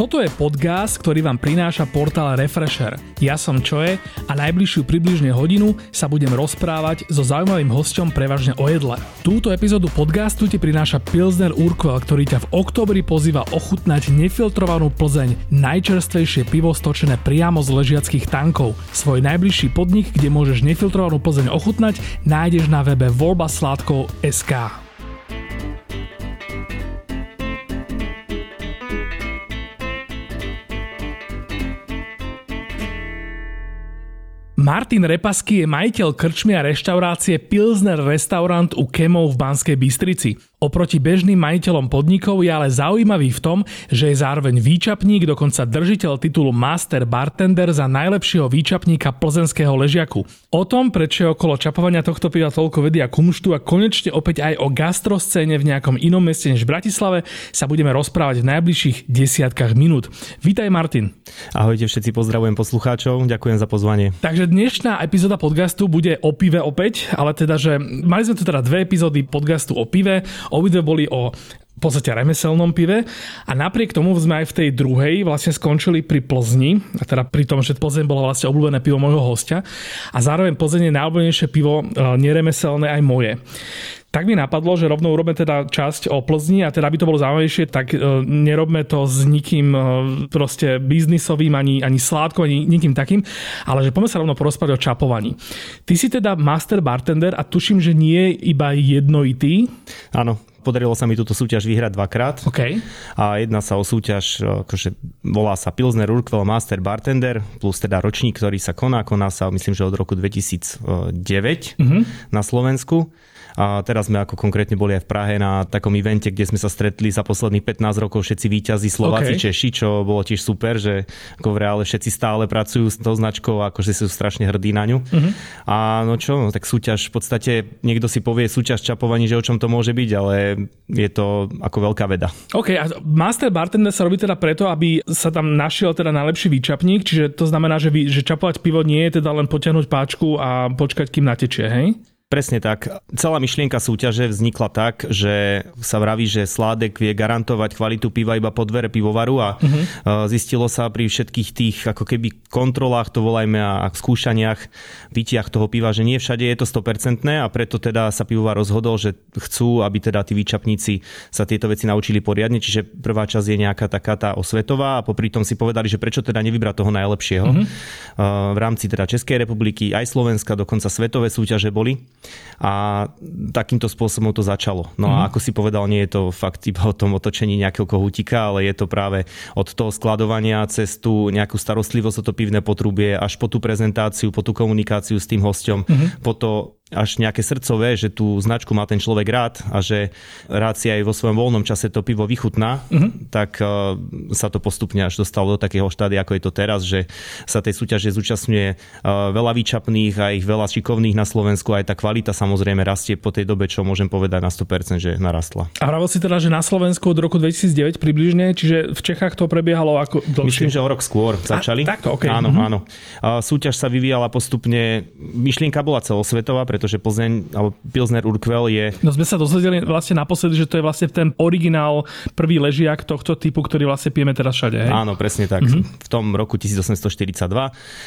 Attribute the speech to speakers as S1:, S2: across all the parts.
S1: Toto je podcast, ktorý vám prináša portál Refresher. Ja som Čoje a najbližšiu približne hodinu sa budem rozprávať so zaujímavým hostom prevažne o jedle. Túto epizódu podcastu ti prináša Pilsner Urquell, ktorý ťa v oktobri pozýva ochutnať nefiltrovanú Plzeň, najčerstvejšie pivo stočené priamo z ležiackých tankov. Svoj najbližší podnik, kde môžeš nefiltrovanú Plzeň ochutnať, nájdeš na webe voľbasládkov.sk. Martin Repasky je majiteľ krčmy a reštaurácie Pilsner Restaurant u Kemov v Banskej Bystrici. Oproti bežným majiteľom podnikov je ale zaujímavý v tom, že je zároveň výčapník, dokonca držiteľ titulu Master Bartender za najlepšieho výčapníka plzenského ležiaku. O tom, prečo je okolo čapovania tohto piva toľko vedia kumštu a konečne opäť aj o gastroscéne v nejakom inom meste než Bratislave sa budeme rozprávať v najbližších desiatkách minút. Vítaj Martin.
S2: Ahojte všetci, pozdravujem poslucháčov, ďakujem za pozvanie.
S1: Takže dnešná epizóda podcastu bude o pive opäť, ale teda, že mali sme tu teda dve epizódy podcastu o pive, Obidve boli o v podstate remeselnom pive. A napriek tomu sme aj v tej druhej vlastne skončili pri Plzni, a teda pri tom, že Plzeň bola vlastne obľúbené pivo môjho hostia. A zároveň Plzeň je najobľúbenejšie pivo e, neremeselné aj moje. Tak mi napadlo, že rovno urobme teda časť o Plzni a teda aby to bolo zaujímavejšie, tak e, nerobme to s nikým e, proste biznisovým, ani, ani sládkom, ani nikým takým, ale že poďme sa rovno porozprávať o čapovaní. Ty si teda master bartender a tuším, že nie iba jednoitý.
S2: Áno, Podarilo sa mi túto súťaž vyhrať dvakrát.
S1: Okay.
S2: A jedna sa o súťaž, akože volá sa Pilsner Urquell Master Bartender, plus teda ročník, ktorý sa koná. Koná sa, myslím, že od roku 2009 mm-hmm. na Slovensku. A teraz sme ako konkrétne boli aj v Prahe na takom evente, kde sme sa stretli za posledných 15 rokov všetci výťazí Slováci, okay. Češi, čo bolo tiež super, že ako v reále všetci stále pracujú s tou značkou a akože sú strašne hrdí na ňu. Uh-huh. A no čo, no, tak súťaž v podstate niekto si povie súťaž čapovaní, že o čom to môže byť, ale je to ako veľká veda.
S1: OK, a Master Bartender sa robí teda preto, aby sa tam našiel teda najlepší výčapník, čiže to znamená, že, vy, že čapovať pivo nie je teda len potiahnuť páčku a počkať, kým natečie, hej?
S2: Presne tak. Celá myšlienka súťaže vznikla tak, že sa vraví, že Sládek vie garantovať kvalitu piva iba po dvere pivovaru a uh-huh. zistilo sa pri všetkých tých ako keby kontrolách, to volajme a skúšaniach, pitiach toho piva, že nie všade je to 100% a preto teda sa pivovar rozhodol, že chcú, aby teda tí výčapníci sa tieto veci naučili poriadne, čiže prvá časť je nejaká taká tá osvetová a popri tom si povedali, že prečo teda nevybrať toho najlepšieho. Uh-huh. V rámci teda Českej republiky, aj Slovenska, dokonca svetové súťaže boli a takýmto spôsobom to začalo. No a mhm. ako si povedal, nie je to fakt iba o tom otočení nejakého kohútika, ale je to práve od toho skladovania cez tú nejakú starostlivosť o to pivné potrubie až po tú prezentáciu, po tú komunikáciu s tým hosťom, mm. po to až nejaké srdcové, že tú značku má ten človek rád a že rád si aj vo svojom voľnom čase to pivo vychutná, uh-huh. tak uh, sa to postupne až dostalo do takého štádia, ako je to teraz, že sa tej súťaže zúčastňuje uh, veľa výčapných a ich veľa šikovných na Slovensku, aj tá kvalita samozrejme rastie po tej dobe, čo môžem povedať na 100%, že narastla.
S1: A hravel si teda, že na Slovensku od roku 2009 približne, čiže v Čechách to prebiehalo ako
S2: dlhšie? Myslím, že o rok skôr začali.
S1: A, takto, okay.
S2: Áno, uh-huh. áno. Uh, súťaž sa vyvíjala postupne, myšlienka bola celosvetová, pretože Plzeň, alebo Pilsner Urquell je...
S1: No sme sa dozvedeli vlastne naposledy, že to je vlastne ten originál prvý ležiak tohto typu, ktorý vlastne pijeme teraz všade. Hej?
S2: Áno, presne tak. Mm-hmm. V tom roku 1842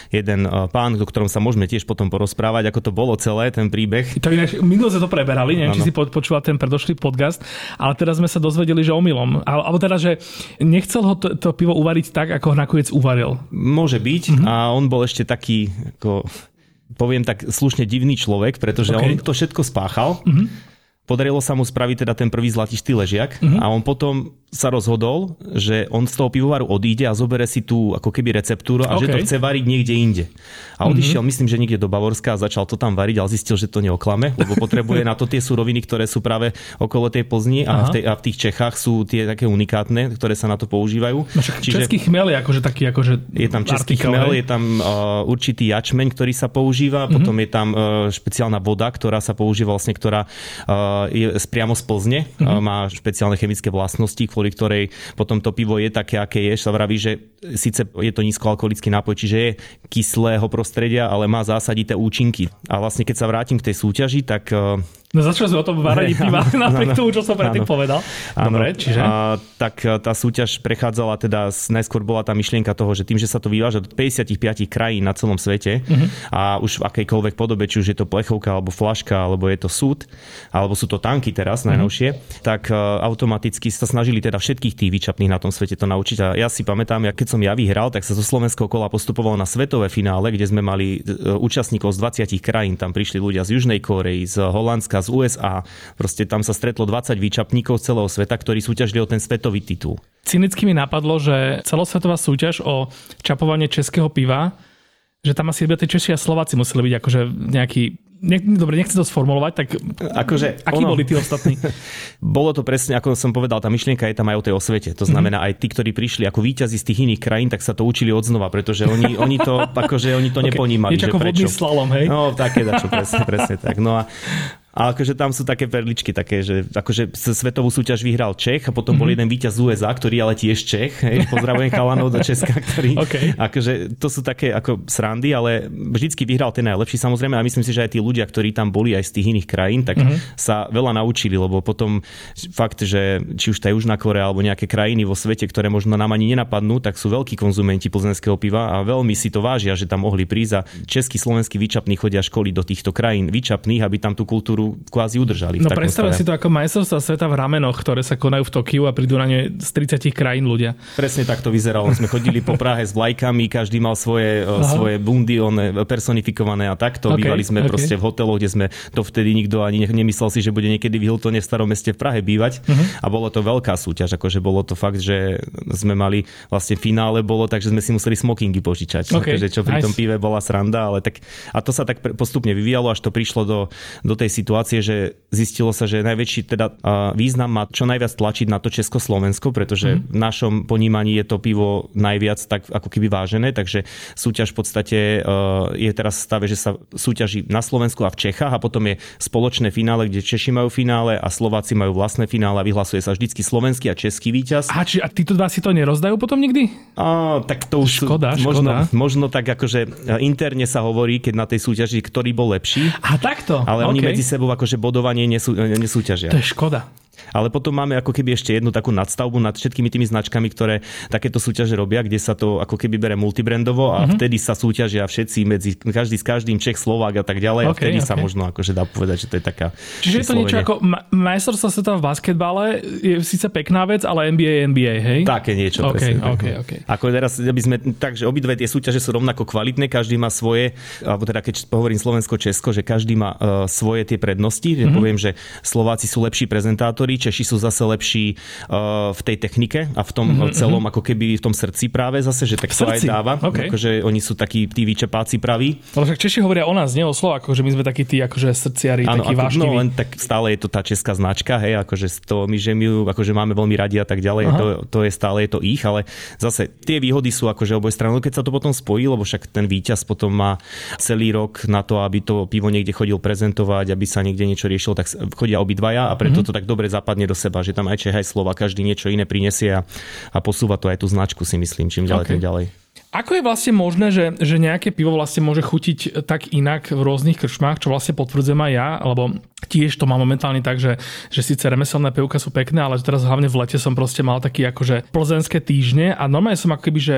S2: jeden e, pán, o ktorom sa môžeme tiež potom porozprávať, ako to bolo celé, ten príbeh.
S1: To inak, minulé sme to preberali, neviem, ano. či si počúval ten predošlý podcast, ale teraz sme sa dozvedeli, že omylom. Alebo teda, že nechcel ho to, to pivo uvariť tak, ako ho nakoniec uvaril.
S2: Môže byť mm-hmm. a on bol ešte taký ako poviem tak slušne divný človek, pretože okay. on to všetko spáchal. Mm-hmm. Podarilo sa mu spraviť teda ten prvý zlatistý ležiak mm-hmm. a on potom sa rozhodol, že on z toho pivovaru odíde a zobere si tú ako keby receptúru a okay. že to chce variť niekde inde. A odišiel, mm-hmm. myslím, že niekde do Bavorska a začal to tam variť, ale zistil, že to neoklame, lebo potrebuje na to tie suroviny, ktoré sú práve okolo tej Plzni a v, tej, a v tých Čechách sú tie také unikátne, ktoré sa na to používajú.
S1: No Čiže český chmel je akože taký akože
S2: Je tam český artikel, chmel, je tam uh, určitý jačmeň, ktorý sa používa, mm-hmm. potom je tam uh, špeciálna voda, ktorá sa používa vlastne, ktorá uh, je priamo z Plzne, mm-hmm. má špeciálne chemické vlastnosti, kvôli ktorej potom to pivo je také, aké je. Sa vraví, že síce je to nízkoalkoholický nápoj, čiže je kyslého prostredia, ale má zásadité účinky. A vlastne keď sa vrátim k tej súťaži, tak
S1: No začali sme o tom varení piva, napriek tomu, čo som predtým povedal. Dobre, čiže?
S2: A, tak tá súťaž prechádzala teda, najskôr bola tá myšlienka toho, že tým, že sa to vyváža do 55 krajín na celom svete uh-huh. a už v akejkoľvek podobe, či už je to plechovka, alebo flaška, alebo je to súd, alebo sú to tanky teraz uh-huh. najnovšie, tak automaticky sa snažili teda všetkých tých vyčapných na tom svete to naučiť. A ja si pamätám, ja, keď som ja vyhral, tak sa zo slovenského kola postupovalo na svetové finále, kde sme mali e, účastníkov z 20 krajín. Tam prišli ľudia z Južnej Kórei, z Holandska, z USA. Proste tam sa stretlo 20 výčapníkov z celého sveta, ktorí súťažili o ten svetový titul.
S1: Cynicky mi napadlo, že celosvetová súťaž o čapovanie českého piva že tam asi iba tie Češi a Slováci museli byť akože nejaký ne, dobre, nechcem to sformulovať, tak akože, akí ono, boli tí ostatní?
S2: bolo to presne, ako som povedal, tá myšlienka je tam aj o tej osvete. To znamená, mm-hmm. aj tí, ktorí prišli ako víťazi z tých iných krajín, tak sa to učili od znova, pretože oni, oni to, akože oni to okay. neponímali.
S1: Že ako prečo. slalom, hej?
S2: No, také dačo, presne, presne tak. No a a akože tam sú také perličky také, že akože svetovú súťaž vyhral Čech a potom mm-hmm. bol mhm. jeden víťaz z USA, ktorý ale tiež Čech. Hej, pozdravujem chalanov do Česka, ktorý okay. akože to sú také ako srandy, ale vždycky vyhral ten najlepší samozrejme a myslím si, že aj tí ľudia, ktorí tam boli aj z tých iných krajín, tak mm-hmm. sa veľa naučili, lebo potom fakt, že či už tá Južná Korea alebo nejaké krajiny vo svete, ktoré možno nám ani nenapadnú, tak sú veľkí konzumenti plzenského piva a veľmi si to vážia, že tam mohli prísť a českí, slovenskí výčapní chodia školy do týchto krajín výčapných, aby tam tú kultúru kultúru kvázi udržali.
S1: No predstav si to ako majstrovstvá sveta v ramenoch, ktoré sa konajú v Tokiu a prídu na ne z 30 krajín ľudia.
S2: Presne tak to vyzeralo. Sme chodili po Prahe s vlajkami, každý mal svoje, svoje bundy one, personifikované a takto. Okay, Bývali sme okay. proste v hoteloch, kde sme to vtedy nikto ani nemyslel si, že bude niekedy v Hiltone v starom meste v Prahe bývať. Uh-huh. A bolo to veľká súťaž, akože bolo to fakt, že sme mali vlastne finále bolo, takže sme si museli smokingy požičať. Okay, akože, čo pri nice. tom pive bola sranda, ale tak, a to sa tak postupne vyvíjalo, až to prišlo do, do tej situácie situácie, že zistilo sa, že najväčší teda význam má čo najviac tlačiť na to Československo, pretože mm. v našom ponímaní je to pivo najviac tak ako keby vážené, takže súťaž v podstate je teraz v stave, že sa súťaží na Slovensku a v Čechách a potom je spoločné finále, kde Češi majú finále a Slováci majú vlastné finále a vyhlasuje sa vždycky slovenský a český víťaz.
S1: A, či, a títo dva si to nerozdajú potom nikdy?
S2: A, tak to už škoda, sú, možno, škoda. možno tak akože interne sa hovorí, keď na tej súťaži, ktorý bol lepší.
S1: A takto?
S2: Ale okay. oni medzi sebou akože bodovanie nesú, nesúťažia.
S1: To je škoda.
S2: Ale potom máme ako keby ešte jednu takú nadstavbu nad všetkými tými značkami, ktoré takéto súťaže robia, kde sa to ako keby bere multibrandovo a mm-hmm. vtedy sa súťažia všetci medzi každý s každým Čech, Slovák a tak ďalej okay, a vtedy okay. sa možno akože dá povedať, že to je taká
S1: Čiže je to niečo ako majstrovstvo sveta v basketbale, je síce pekná vec, ale NBA je NBA, hej?
S2: Také niečo,
S1: okay, presne. Okay, okay.
S2: Ako teraz, aby sme, takže obidve tie súťaže sú rovnako kvalitné, každý má svoje, alebo teda keď hovorím Slovensko-Česko, že každý má uh, svoje tie prednosti, mm-hmm. poviem, že Slováci sú lepší prezentátori, Češi sú zase lepší uh, v tej technike a v tom mm-hmm. celom ako keby v tom srdci práve zase, že tak to aj dáva. Okay. Akože oni sú takí tí vyčepáci praví.
S1: Ale však Češi hovoria o nás, nie o Slovákoch, že my sme takí tí akože srdciari, ano, takí
S2: ako, No len tak stále je to tá česká značka, hej, akože to my, že my ju akože máme veľmi radi a tak ďalej, to, to, je stále je to ich, ale zase tie výhody sú akože oboj strany, keď sa to potom spojí, lebo však ten víťaz potom má celý rok na to, aby to pivo niekde chodil prezentovať, aby sa niekde niečo riešilo, tak chodia obidvaja a preto mm-hmm. to tak dobre zapadne do seba, že tam aj Čech, aj Slova, každý niečo iné prinesie a, a posúva to aj tú značku si myslím, čím ďalej, okay. tým ďalej.
S1: Ako je vlastne možné, že, že nejaké pivo vlastne môže chutiť tak inak v rôznych krčmách, čo vlastne potvrdzujem aj ja, alebo tiež to mám momentálne tak, že, že síce remeselné pivka sú pekné, ale teraz hlavne v lete som proste mal taký akože plzenské týždne a normálne som ako keby, že,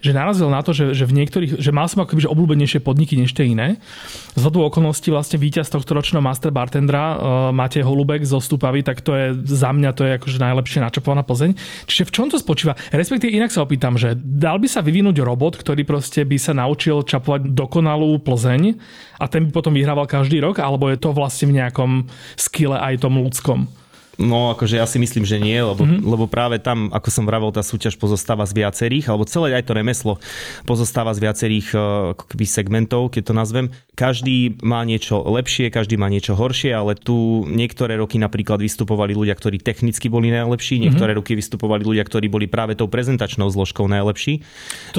S1: že narazil na to, že, že v niektorých, že mal som ako keby, že obľúbenejšie podniky než tie iné. Z hodou okolností vlastne víťaz tohto ročného Master Bartendera uh, máte Holubek zo Stupavy, tak to je za mňa to je akože najlepšie načapovaná Plzeň. Čiže v čom to spočíva? Respektíve inak sa opýtam, že dal by sa vyvinúť robot, ktorý proste by sa naučil čapovať dokonalú Plzeň a ten by potom vyhrával každý rok, alebo je to vlastne v nejakom skille aj tom ľudskom?
S2: No, akože ja si myslím, že nie, lebo, mm-hmm. lebo práve tam, ako som vravel, tá súťaž pozostáva z viacerých, alebo celé aj to remeslo pozostáva z viacerých eh, ako keby segmentov, keď to nazvem. Každý má niečo lepšie, každý má niečo horšie, ale tu niektoré roky napríklad vystupovali ľudia, ktorí technicky boli najlepší, mhm. niektoré mm-hmm. roky vystupovali ľudia, ktorí boli práve tou prezentačnou zložkou najlepší.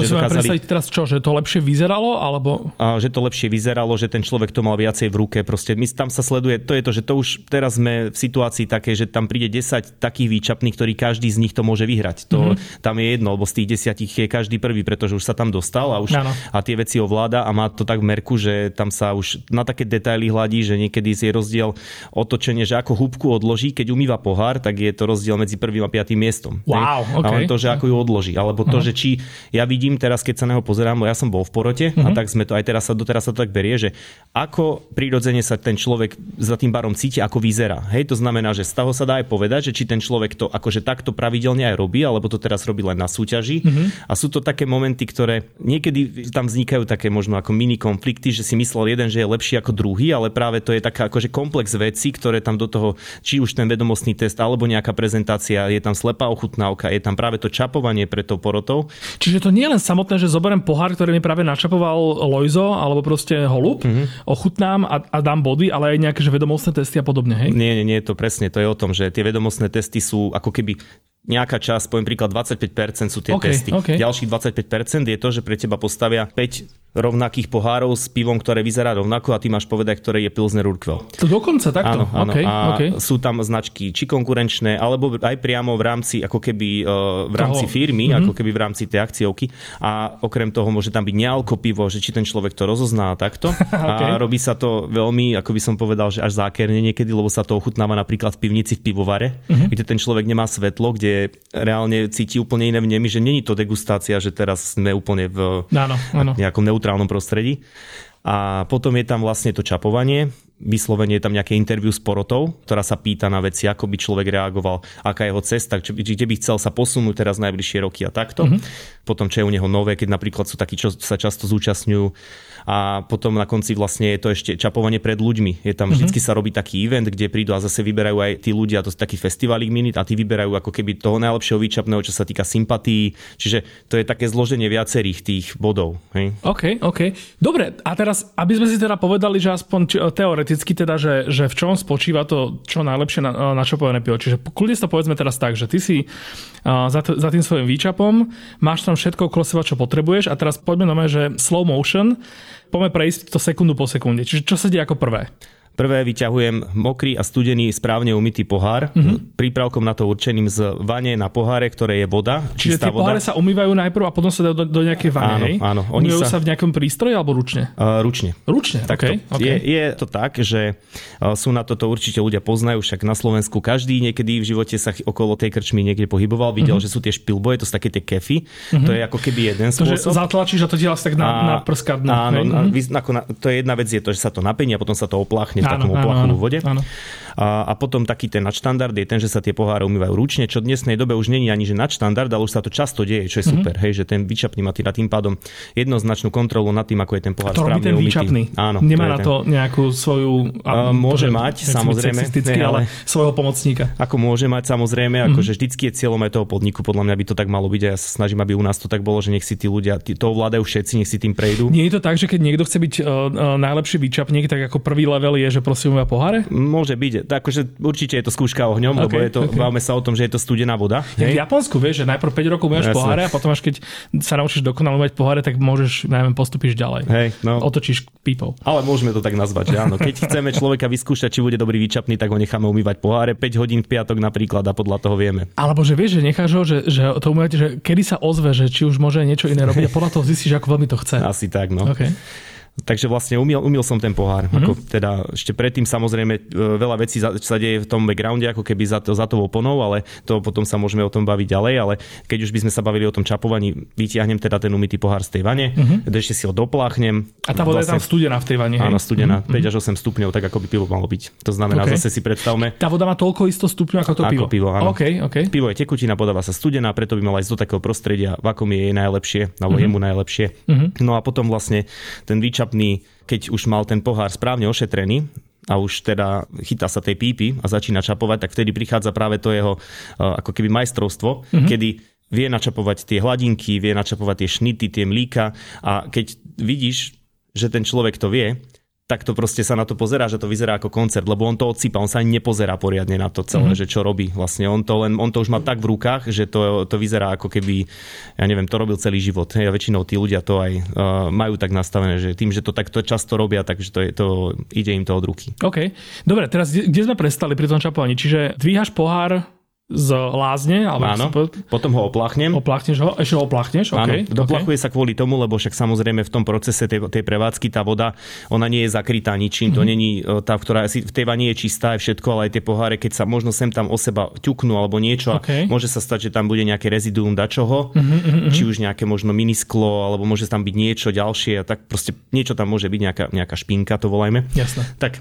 S1: To si dokázali... predstaviť teraz čo, že to lepšie vyzeralo, alebo...
S2: A, že to lepšie vyzeralo, že ten človek to mal viacej v ruke, proste my tam sa sleduje, to je to, že to už teraz sme v situácii také, že tam príde 10 takých výčapných, ktorí každý z nich to môže vyhrať. To, mm-hmm. Tam je jedno, lebo z tých desiatich je každý prvý, pretože už sa tam dostal a už a tie veci ovláda a má to tak v merku, že tam sa už na také detaily hladí, že niekedy je rozdiel otočenie, že ako húbku odloží, keď umýva pohár, tak je to rozdiel medzi prvým a piatým miestom.
S1: Wow, okay.
S2: A len to, že ako ju odloží. Alebo to, uh-huh. že či ja vidím teraz, keď sa na neho pozerám, ja som bol v porote uh-huh. a mhm. tak sme to aj teraz sa doteraz sa to tak berie, že ako prirodzene sa ten človek za tým barom cíti, ako vyzerá. Hej, to znamená, že z toho sa dá aj povedať, že či ten človek to akože takto pravidelne aj robí, alebo to teraz robí len na súťaži. Uh-huh. A sú to také momenty, ktoré niekedy tam vznikajú také možno ako mini konflikty, že si myslel jeden, že je lepší ako druhý, ale práve to je taká akože komplex vecí, ktoré tam do toho, či už ten vedomostný test alebo nejaká prezentácia, je tam slepá ochutnávka, je tam práve to čapovanie pre tou porotou.
S1: Čiže to nie je len samotné, že zoberiem pohár, ktorý mi práve načapoval Lojzo alebo proste holub, mm-hmm. ochutnám a, a dám body, ale aj nejaké že vedomostné testy a podobne, hej?
S2: Nie, nie, nie, to presne, to je o tom, že tie vedomostné testy sú ako keby nejaká časť, poviem príklad 25% sú tie okay, testy. Okay. Ďalších 25% je to, že pre teba postavia 5 rovnakých pohárov s pivom, ktoré vyzerá rovnako a ty máš povedať, ktoré je Pilsner Urquell.
S1: To dokonca takto?
S2: Áno, áno. Okay, a okay. sú tam značky či konkurenčné, alebo aj priamo v rámci, ako keby v rámci toho. firmy, mm-hmm. ako keby v rámci tej akciovky. A okrem toho môže tam byť nealko pivo, že či ten človek to rozozná takto. okay. A robí sa to veľmi, ako by som povedal, že až zákerne niekedy, lebo sa to ochutnáva napríklad v pivnici v pivovare, mm-hmm. kde ten človek nemá svetlo, kde reálne cíti úplne iné vnemy, že není to degustácia, že teraz sme úplne v áno, áno. nejakom neutrálnom prostredí. A potom je tam vlastne to čapovanie, vyslovene je tam nejaké interviu s porotou, ktorá sa pýta na veci, ako by človek reagoval, aká je jeho cesta, či, kde by chcel sa posunúť teraz najbližšie roky a takto. Mm-hmm. Potom, čo je u neho nové, keď napríklad sú takí, čo sa často zúčastňujú a potom na konci vlastne je to ešte čapovanie pred ľuďmi. Je tam mm-hmm. sa robí taký event, kde prídu a zase vyberajú aj tí ľudia, to je taký festivalík minút a tí vyberajú ako keby toho najlepšieho výčapného, čo sa týka sympatí. Čiže to je také zloženie viacerých tých bodov. Hej?
S1: OK, OK. Dobre, a teraz, aby sme si teda povedali, že aspoň teoreticky teda, že, že v čom spočíva to čo najlepšie na, načapované pivo. Čiže kľudne to povedzme teraz tak, že ty si uh, za, t- za tým svojim výčapom, máš tam všetko okolo seba, čo potrebuješ a teraz poďme na že slow motion, poďme prejsť to sekundu po sekunde. Čiže čo sa deje ako prvé?
S2: Prvé vyťahujem mokrý a studený správne umytý pohár, mm-hmm. prípravkom na to určeným z vane na poháre, ktoré je voda.
S1: Čiže tie poháre sa umývajú najprv a potom sa dajú do, do nejakej vane,
S2: áno? Áno,
S1: Oni sa... sa v nejakom prístroji alebo ručne?
S2: Uh, ručne.
S1: Ručne, tak okay,
S2: okay. Je, je to tak, že sú na toto určite ľudia poznajú, však na Slovensku každý niekedy v živote sa okolo tej krčmy niekde pohyboval, videl, mm-hmm. že sú tie špilboje, to sú také tie kefy, mm-hmm. to je ako keby jeden to, spôsob.
S1: Zatlačíš a to ti tak na, a, na prskadnú.
S2: Áno, mm-hmm. ako na, to je jedna vec, je to, že sa to napení a potom sa to opláchne v takom opláchu vode. Áno. A, a potom taký ten nadštandard je ten, že sa tie poháre umývajú ručne, čo v dnesnej dobe už není ani že nadštandard, ale už sa to často deje, čo je mm-hmm. super, hej, že ten výčapný má tým pádom jednoznačnú kontrolu nad tým, ako je ten pohár
S1: to správne ten výčapný. Áno, Nemá to na to ten... nejakú svoju...
S2: A, môže mať, samozrejme.
S1: Ne, ale svojho pomocníka.
S2: Ako môže mať, samozrejme, mm-hmm. akože vždycky je cieľom aj toho podniku, podľa mňa by to tak malo byť a ja sa snažím, aby u nás to tak bolo, že nech si tí ľudia tí, to ovládajú všetci, nech si tým prejdú.
S1: Nie je to tak, že keď niekto chce byť uh, uh, najlepší výčapník, tak ako prvý level je, že prosím poháre?
S2: Môže byť. Takže určite je to skúška ohňom, okay, lebo je to, okay. bavme sa o tom, že je to studená voda.
S1: v Japonsku vieš, že najprv 5 rokov umývaš poháre a potom až keď sa naučíš dokonale umývať poháre, tak môžeš, neviem, postupíš ďalej.
S2: Hej, no.
S1: Otočíš pípou.
S2: Ale môžeme to tak nazvať, že áno. Keď chceme človeka vyskúšať, či bude dobrý výčapný, tak ho necháme umývať poháre 5 hodín v piatok napríklad a podľa toho vieme.
S1: Alebo že vieš, že necháš ho, že, že to umývate, že kedy sa ozve, že či už môže niečo iné robiť a podľa toho zistíš, ako veľmi to chce.
S2: Asi tak, no.
S1: Okay.
S2: Takže vlastne umil, umil som ten pohár. Mm-hmm. Ako teda ešte predtým samozrejme e, veľa vecí sa deje v tom backgrounde, ako keby za, to, za tou oponou, ale to potom sa môžeme o tom baviť ďalej, ale keď už by sme sa bavili o tom čapovaní, vytiahnem teda ten umytý pohár z tej vane, mm-hmm. ešte si ho dopláchnem.
S1: A tá voda vlastne, je tam vlastne- studená v tej vane.
S2: Áno, studená, mm-hmm. 5 až 8 stupňov, tak ako by pivo malo byť. To znamená, okay. zase si predstavme.
S1: Tá voda má toľko isto stupňov ako to
S2: ako
S1: pivo.
S2: pivo áno.
S1: Okay, okay.
S2: Pivo je tekutina, podáva sa studená, preto by mala ísť do takého prostredia, v akom je jej najlepšie, alebo mm-hmm. jemu najlepšie. Mm-hmm. No a potom vlastne ten výčapný keď už mal ten pohár správne ošetrený, a už teda chytá sa tej pípy a začína čapovať, tak vtedy prichádza práve to jeho ako keby majstrovstvo, mm-hmm. kedy vie načapovať tie hladinky, vie načapovať tie šnity, tie mlíka a keď vidíš, že ten človek to vie, tak to proste sa na to pozerá, že to vyzerá ako koncert, lebo on to odsýpa, on sa ani nepozerá poriadne na to celé, mm-hmm. že čo robí. Vlastne on to, len, on to už má tak v rukách, že to, to vyzerá ako keby, ja neviem, to robil celý život. Hej, a väčšinou tí ľudia to aj uh, majú tak nastavené, že tým, že to takto často robia, takže to, je, to ide im to od ruky.
S1: OK. Dobre, teraz kde sme prestali pri tom čapovaní? Čiže dvíhaš pohár z lázne. Alebo
S2: Áno, po... potom ho opláchnem.
S1: Opláchneš ho? Ešte ho opláchneš? Okay.
S2: Áno, doplachuje okay. sa kvôli tomu, lebo však samozrejme v tom procese tej, tej prevádzky tá voda, ona nie je zakrytá ničím, mm-hmm. to mhm. není e, tá, ktorá si v tej vani je čistá, je všetko, ale aj tie poháre, keď sa možno sem tam o seba ťuknú alebo niečo, okay. môže sa stať, že tam bude nejaké reziduum dačoho, mm-hmm. či už nejaké možno minisklo, alebo môže tam byť niečo ďalšie, a tak proste niečo tam môže byť, nejaká, nejaká špinka, to volajme.
S1: Jasné.
S2: Tak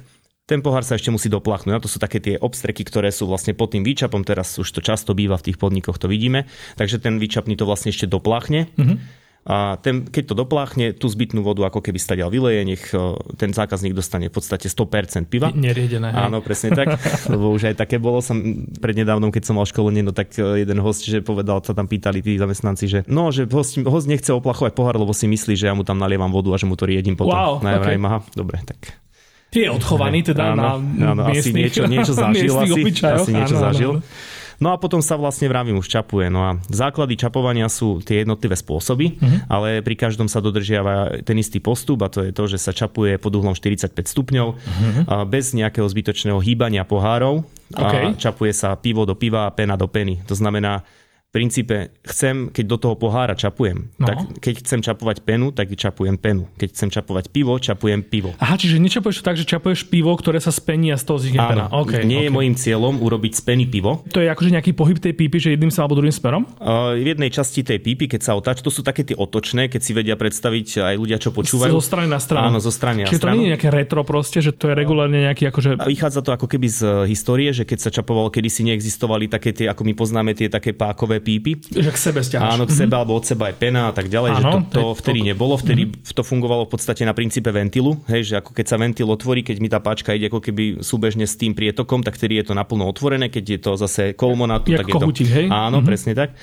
S2: ten pohár sa ešte musí doplachnúť. Na to sú také tie obstreky, ktoré sú vlastne pod tým výčapom. Teraz už to často býva v tých podnikoch, to vidíme. Takže ten výčapný to vlastne ešte doplachne. Mm-hmm. A ten, keď to dopláchne, tú zbytnú vodu ako keby stadiaľ vyleje, nech e, ten zákazník dostane v podstate 100% piva.
S1: Neriedené.
S2: Áno, presne tak. lebo už aj také bolo. Som prednedávnom, keď som mal školenie, no tak e, jeden host, že povedal, sa tam pýtali tí zamestnanci, že no, že host, host nechce oplachovať pohár, lebo si myslí, že ja mu tam nalievam vodu a že mu to riedím potom.
S1: Wow,
S2: okay. aha, dobre, tak
S1: je odchovaný teda áno, na áno, miestnych,
S2: asi niečo, niečo zažil. Asi, asi niečo áno, zažil.
S1: Áno,
S2: No a potom sa vlastne vravím už čapuje. No a základy čapovania sú tie jednotlivé spôsoby, uh-huh. ale pri každom sa dodržiava ten istý postup a to je to, že sa čapuje pod uhlom 45 stupňov uh-huh. bez nejakého zbytočného hýbania pohárov okay. a čapuje sa pivo do piva a pena do peny. To znamená, princípe chcem, keď do toho pohára čapujem, no. tak keď chcem čapovať penu, tak čapujem penu. Keď chcem čapovať pivo, čapujem pivo.
S1: Aha, čiže nečapuješ tak, že čapuješ pivo, ktoré sa spení a z toho zíde pena.
S2: Okay, nie okay. je môjim cieľom urobiť z peny pivo.
S1: To je akože nejaký pohyb tej pípy, že jedným sa alebo druhým smerom?
S2: Uh, v jednej časti tej pípy, keď sa otáč, to sú také tie otočné, keď si vedia predstaviť aj ľudia, čo počúvajú.
S1: Zo strany na stranu.
S2: Áno, zo strany
S1: Čiže to nie je nejaké retro proste, že to je regulárne nejaký akože...
S2: Vychádza to ako keby z histórie, že keď sa čapovalo, kedy si neexistovali také tie, ako my poznáme tie také pákové pípy.
S1: Že sebe stiahaš.
S2: Áno, k sebe, mm-hmm. alebo od seba aj pena a tak ďalej, Áno, že to, to vtedy nebolo, vtedy mm-hmm. to fungovalo v podstate na princípe ventilu, hej, že ako keď sa ventil otvorí, keď mi tá páčka ide ako keby súbežne s tým prietokom, tak vtedy je to naplno otvorené, keď je to zase kolmonatu, tak je to...
S1: hej?
S2: Áno, mm-hmm. presne tak.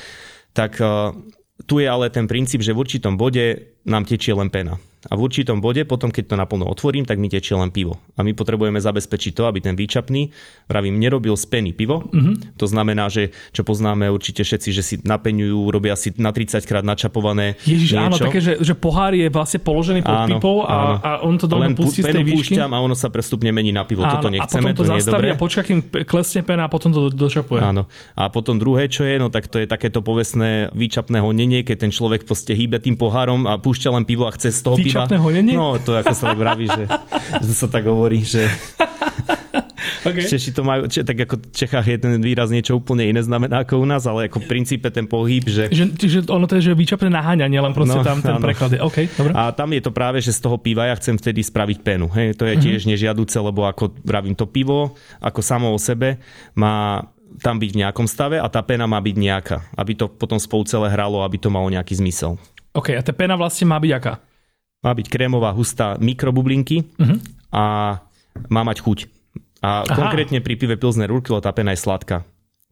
S2: Tak uh, tu je ale ten princíp, že v určitom bode nám tečie len pena a v určitom bode, potom keď to naplno otvorím, tak mi tečie len pivo. A my potrebujeme zabezpečiť to, aby ten výčapný, pravím, nerobil z peny pivo. Mm-hmm. To znamená, že čo poznáme určite všetci, že si napeňujú, robia si na 30 krát načapované
S1: Ježiš,
S2: niečo.
S1: áno, také, že, že pohár je vlastne položený pod áno, pipou a, áno. a on to len pustí z tej výšky.
S2: a ono sa prestupne mení na pivo. Áno, Toto nechceme,
S1: a potom to,
S2: to zastaví
S1: a počká, kým klesne pena a potom to dočapuje.
S2: Áno. A potom druhé, čo je, no tak to je takéto povestné výčapné honenie, keď ten človek proste hýbe tým pohárom a púšťa len pivo a chce z toho
S1: piva.
S2: honenie? No, to ako sa tak vraví, že, že sa tak hovorí, že okay. Češi to majú, či, tak ako v Čechách je ten výraz niečo úplne iné znamená ako u nás, ale ako v princípe ten pohyb, že...
S1: Že, že ono to je, že výčapné naháňanie, len proste no, tam ten áno. preklad je. Okay, dobre.
S2: A tam je to práve, že z toho piva ja chcem vtedy spraviť penu. Hej, to je uh-huh. tiež nežiaduce, lebo ako vravím, to pivo, ako samo o sebe, má tam byť v nejakom stave a tá pena má byť nejaká, aby to potom spolu celé hralo, aby to malo nejaký zmysel.
S1: OK, a tá pena vlastne má byť aká?
S2: má byť krémová, hustá mikrobublinky uh-huh. a má mať chuť. A Aha. konkrétne pri pive Pilsner Urquell tá pena je sladká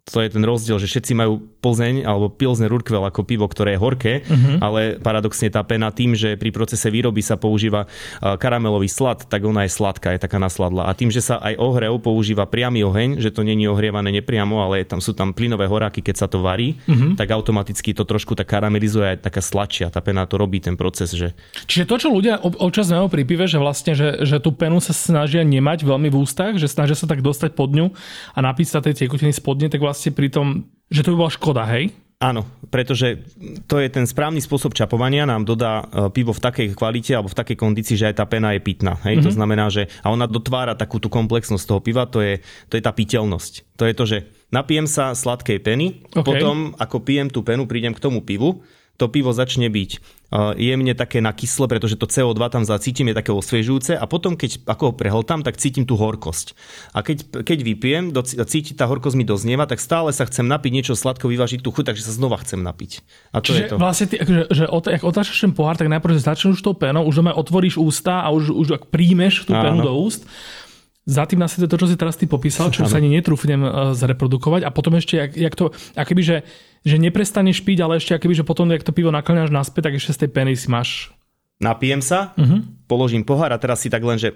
S2: to je ten rozdiel, že všetci majú Plzeň alebo Pilsner Urquell ako pivo, ktoré je horké, uh-huh. ale paradoxne tá pena tým, že pri procese výroby sa používa karamelový slad, tak ona je sladká, je taká nasladla. A tým, že sa aj ohrev používa priamy oheň, že to není ohrievané nepriamo, ale tam sú tam plynové horáky, keď sa to varí, uh-huh. tak automaticky to trošku tak karamelizuje aj taká sladšia. Tá pena to robí ten proces. Že...
S1: Čiže to, čo ľudia občas majú pri pive, že vlastne, že, že tú penu sa snažia nemať veľmi v ústach, že snažia sa tak dostať pod ňu a napísať sa tej tekutiny spodne, tak vlastne vlastne pri tom, že to by bola škoda, hej?
S2: Áno, pretože to je ten správny spôsob čapovania, nám dodá e, pivo v takej kvalite alebo v takej kondícii, že aj tá pena je pitná. Hej? Mm-hmm. To mhm. znamená, že a ona dotvára takú tú komplexnosť toho piva, to je, to je tá piteľnosť. To je to, že napijem sa sladkej peny, okay. potom ako pijem tú penu, prídem k tomu pivu, to pivo začne byť jemne také nakysle, pretože to CO2 tam zacítim, je také osviežujúce a potom, keď ako ho prehltám, tak cítim tú horkosť. A keď, keď vypijem, cíti tá horkosť mi doznieva, tak stále sa chcem napiť niečo sladko, vyvážiť tú chuť, takže sa znova chcem napiť. A to
S1: Čiže
S2: je to.
S1: vlastne ty, akože, že od, ak otáčaš ten pohár, tak najprv začneš tou penou, už doma otvoríš ústa a už, už ak príjmeš tú penu do úst, za tým následuje to, čo si teraz ty popísal, čo sa ani netrúfnem uh, zreprodukovať. A potom ešte, jak, jak to, akoby, že, že neprestaneš piť, ale ešte akoby, že potom, jak to pivo nakláňaš naspäť, tak ešte z tej peny si máš...
S2: Napijem sa, uh-huh. položím pohár a teraz si tak len, že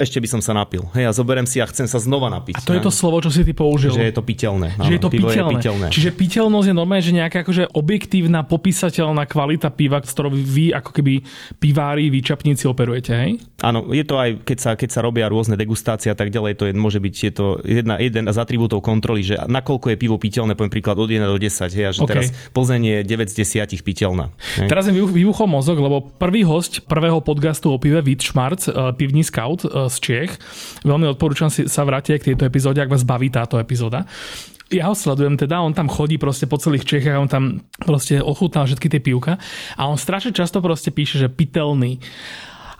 S2: ešte by som sa napil. Hej, a zoberiem si a chcem sa znova napiť.
S1: A to je to slovo, čo si ty použil.
S2: Že je to piteľné.
S1: Že je to piteľné. je piteľné. Čiže piteľnosť je normálne, že nejaká akože objektívna, popísateľná kvalita piva, s ktorou vy ako keby pivári, výčapníci operujete, hej?
S2: Áno, je to aj, keď sa, keď sa robia rôzne degustácie a tak ďalej, to je, môže byť je to jedna, jeden z atribútov kontroly, že nakoľko je pivo piteľné, poviem príklad od 1 do 10, hej, a že okay. teraz Plzeň je 9 z 10 piteľná.
S1: Hej. Teraz mi vybuchol mozog, lebo prvý host prvého podcastu o pive, Vít Šmarc, eh, pivní scout eh, z Čech, Veľmi odporúčam si sa vrátiť k tejto epizóde, ak vás baví táto epizóda ja ho sledujem teda, on tam chodí proste po celých Čechách, on tam proste ochutnal všetky tie pivka a on strašne často proste píše, že pitelný.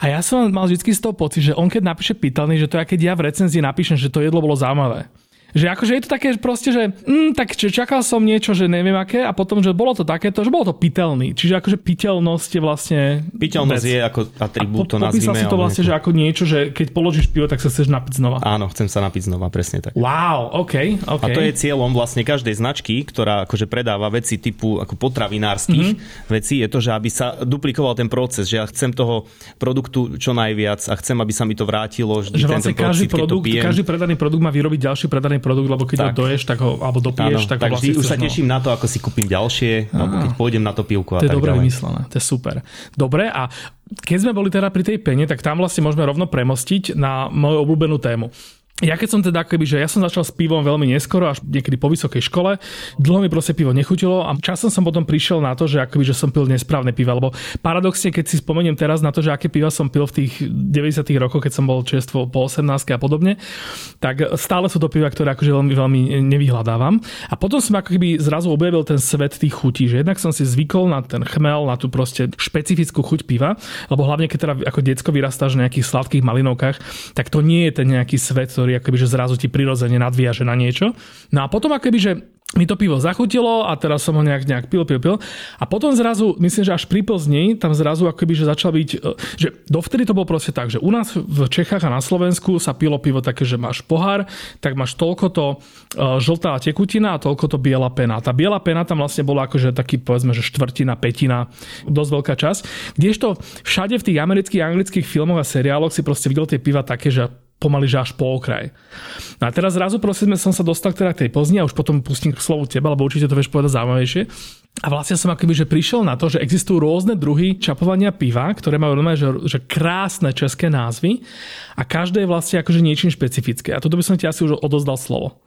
S1: A ja som mal vždy z toho pocit, že on keď napíše pitelný, že to je, keď ja v recenzii napíšem, že to jedlo bolo zaujímavé. Že akože je to také proste, že mm, tak čakal som niečo, že neviem aké a potom, že bolo to takéto, že bolo to pitelný. Čiže akože piteľnosť je vlastne...
S2: Piteľnosť vec. je ako atribút, to nazvime.
S1: si to vlastne, že ako niečo, že keď položíš pivo, tak sa chceš napiť znova.
S2: Áno, chcem sa napiť znova, presne tak.
S1: Wow, OK, OK.
S2: A to je cieľom vlastne každej značky, ktorá akože predáva veci typu ako potravinárskych mm-hmm. vecí, je to, že aby sa duplikoval ten proces, že ja chcem toho produktu čo najviac a chcem, aby sa mi to vrátilo.
S1: Že vlastne každý, produkt, každý predaný produkt má vyrobiť ďalší predaný produkt, lebo keď tak. ho doješ, tak ho, alebo dopiješ, áno, tak, tak ho vlastne
S2: už sa teším no. na to, ako si kúpim ďalšie, alebo keď pôjdem na to pivko a
S1: To je dobre
S2: vymyslené,
S1: to je super. Dobre, a keď sme boli teda pri tej pene, tak tam vlastne môžeme rovno premostiť na moju obľúbenú tému. Ja keď som teda akoby, že ja som začal s pivom veľmi neskoro, až niekedy po vysokej škole, dlho mi proste pivo nechutilo a časom som potom prišiel na to, že akoby, že som pil nesprávne piva, lebo paradoxne, keď si spomeniem teraz na to, že aké piva som pil v tých 90 rokoch, keď som bol čerstvo po 18 a podobne, tak stále sú to piva, ktoré akože veľmi, veľmi nevyhľadávam. A potom som ako keby zrazu objavil ten svet tých chutí, že jednak som si zvykol na ten chmel, na tú proste špecifickú chuť piva, lebo hlavne keď teda ako decko vyrastáš v nejakých sladkých malinovkách, tak to nie je ten nejaký svet, ktorý akoby, že zrazu ti prirodzene nadviaže na niečo. No a potom akoby, že mi to pivo zachutilo a teraz som ho nejak, nejak pil, pil, pil. A potom zrazu, myslím, že až pri Plzni, tam zrazu akoby, že začal byť, e, že dovtedy to bolo proste tak, že u nás v Čechách a na Slovensku sa pilo pivo také, že máš pohár, tak máš toľko to e, žltá tekutina a toľko to biela pena. Tá biela pena tam vlastne bola akože taký, povedzme, že štvrtina, petina, dosť veľká časť. Kdežto všade v tých amerických anglických filmoch a seriáloch si proste videl tie piva také, že pomaly že až po okraj. No a teraz zrazu prosím som sa dostal teda k tej Plzni a už potom pustím k slovu teba, lebo určite to vieš povedať zaujímavejšie. A vlastne som akoby, že prišiel na to, že existujú rôzne druhy čapovania piva, ktoré majú normálne, že, že krásne české názvy a každé je vlastne akože niečím špecifické. A toto by som ti asi už odozdal slovo.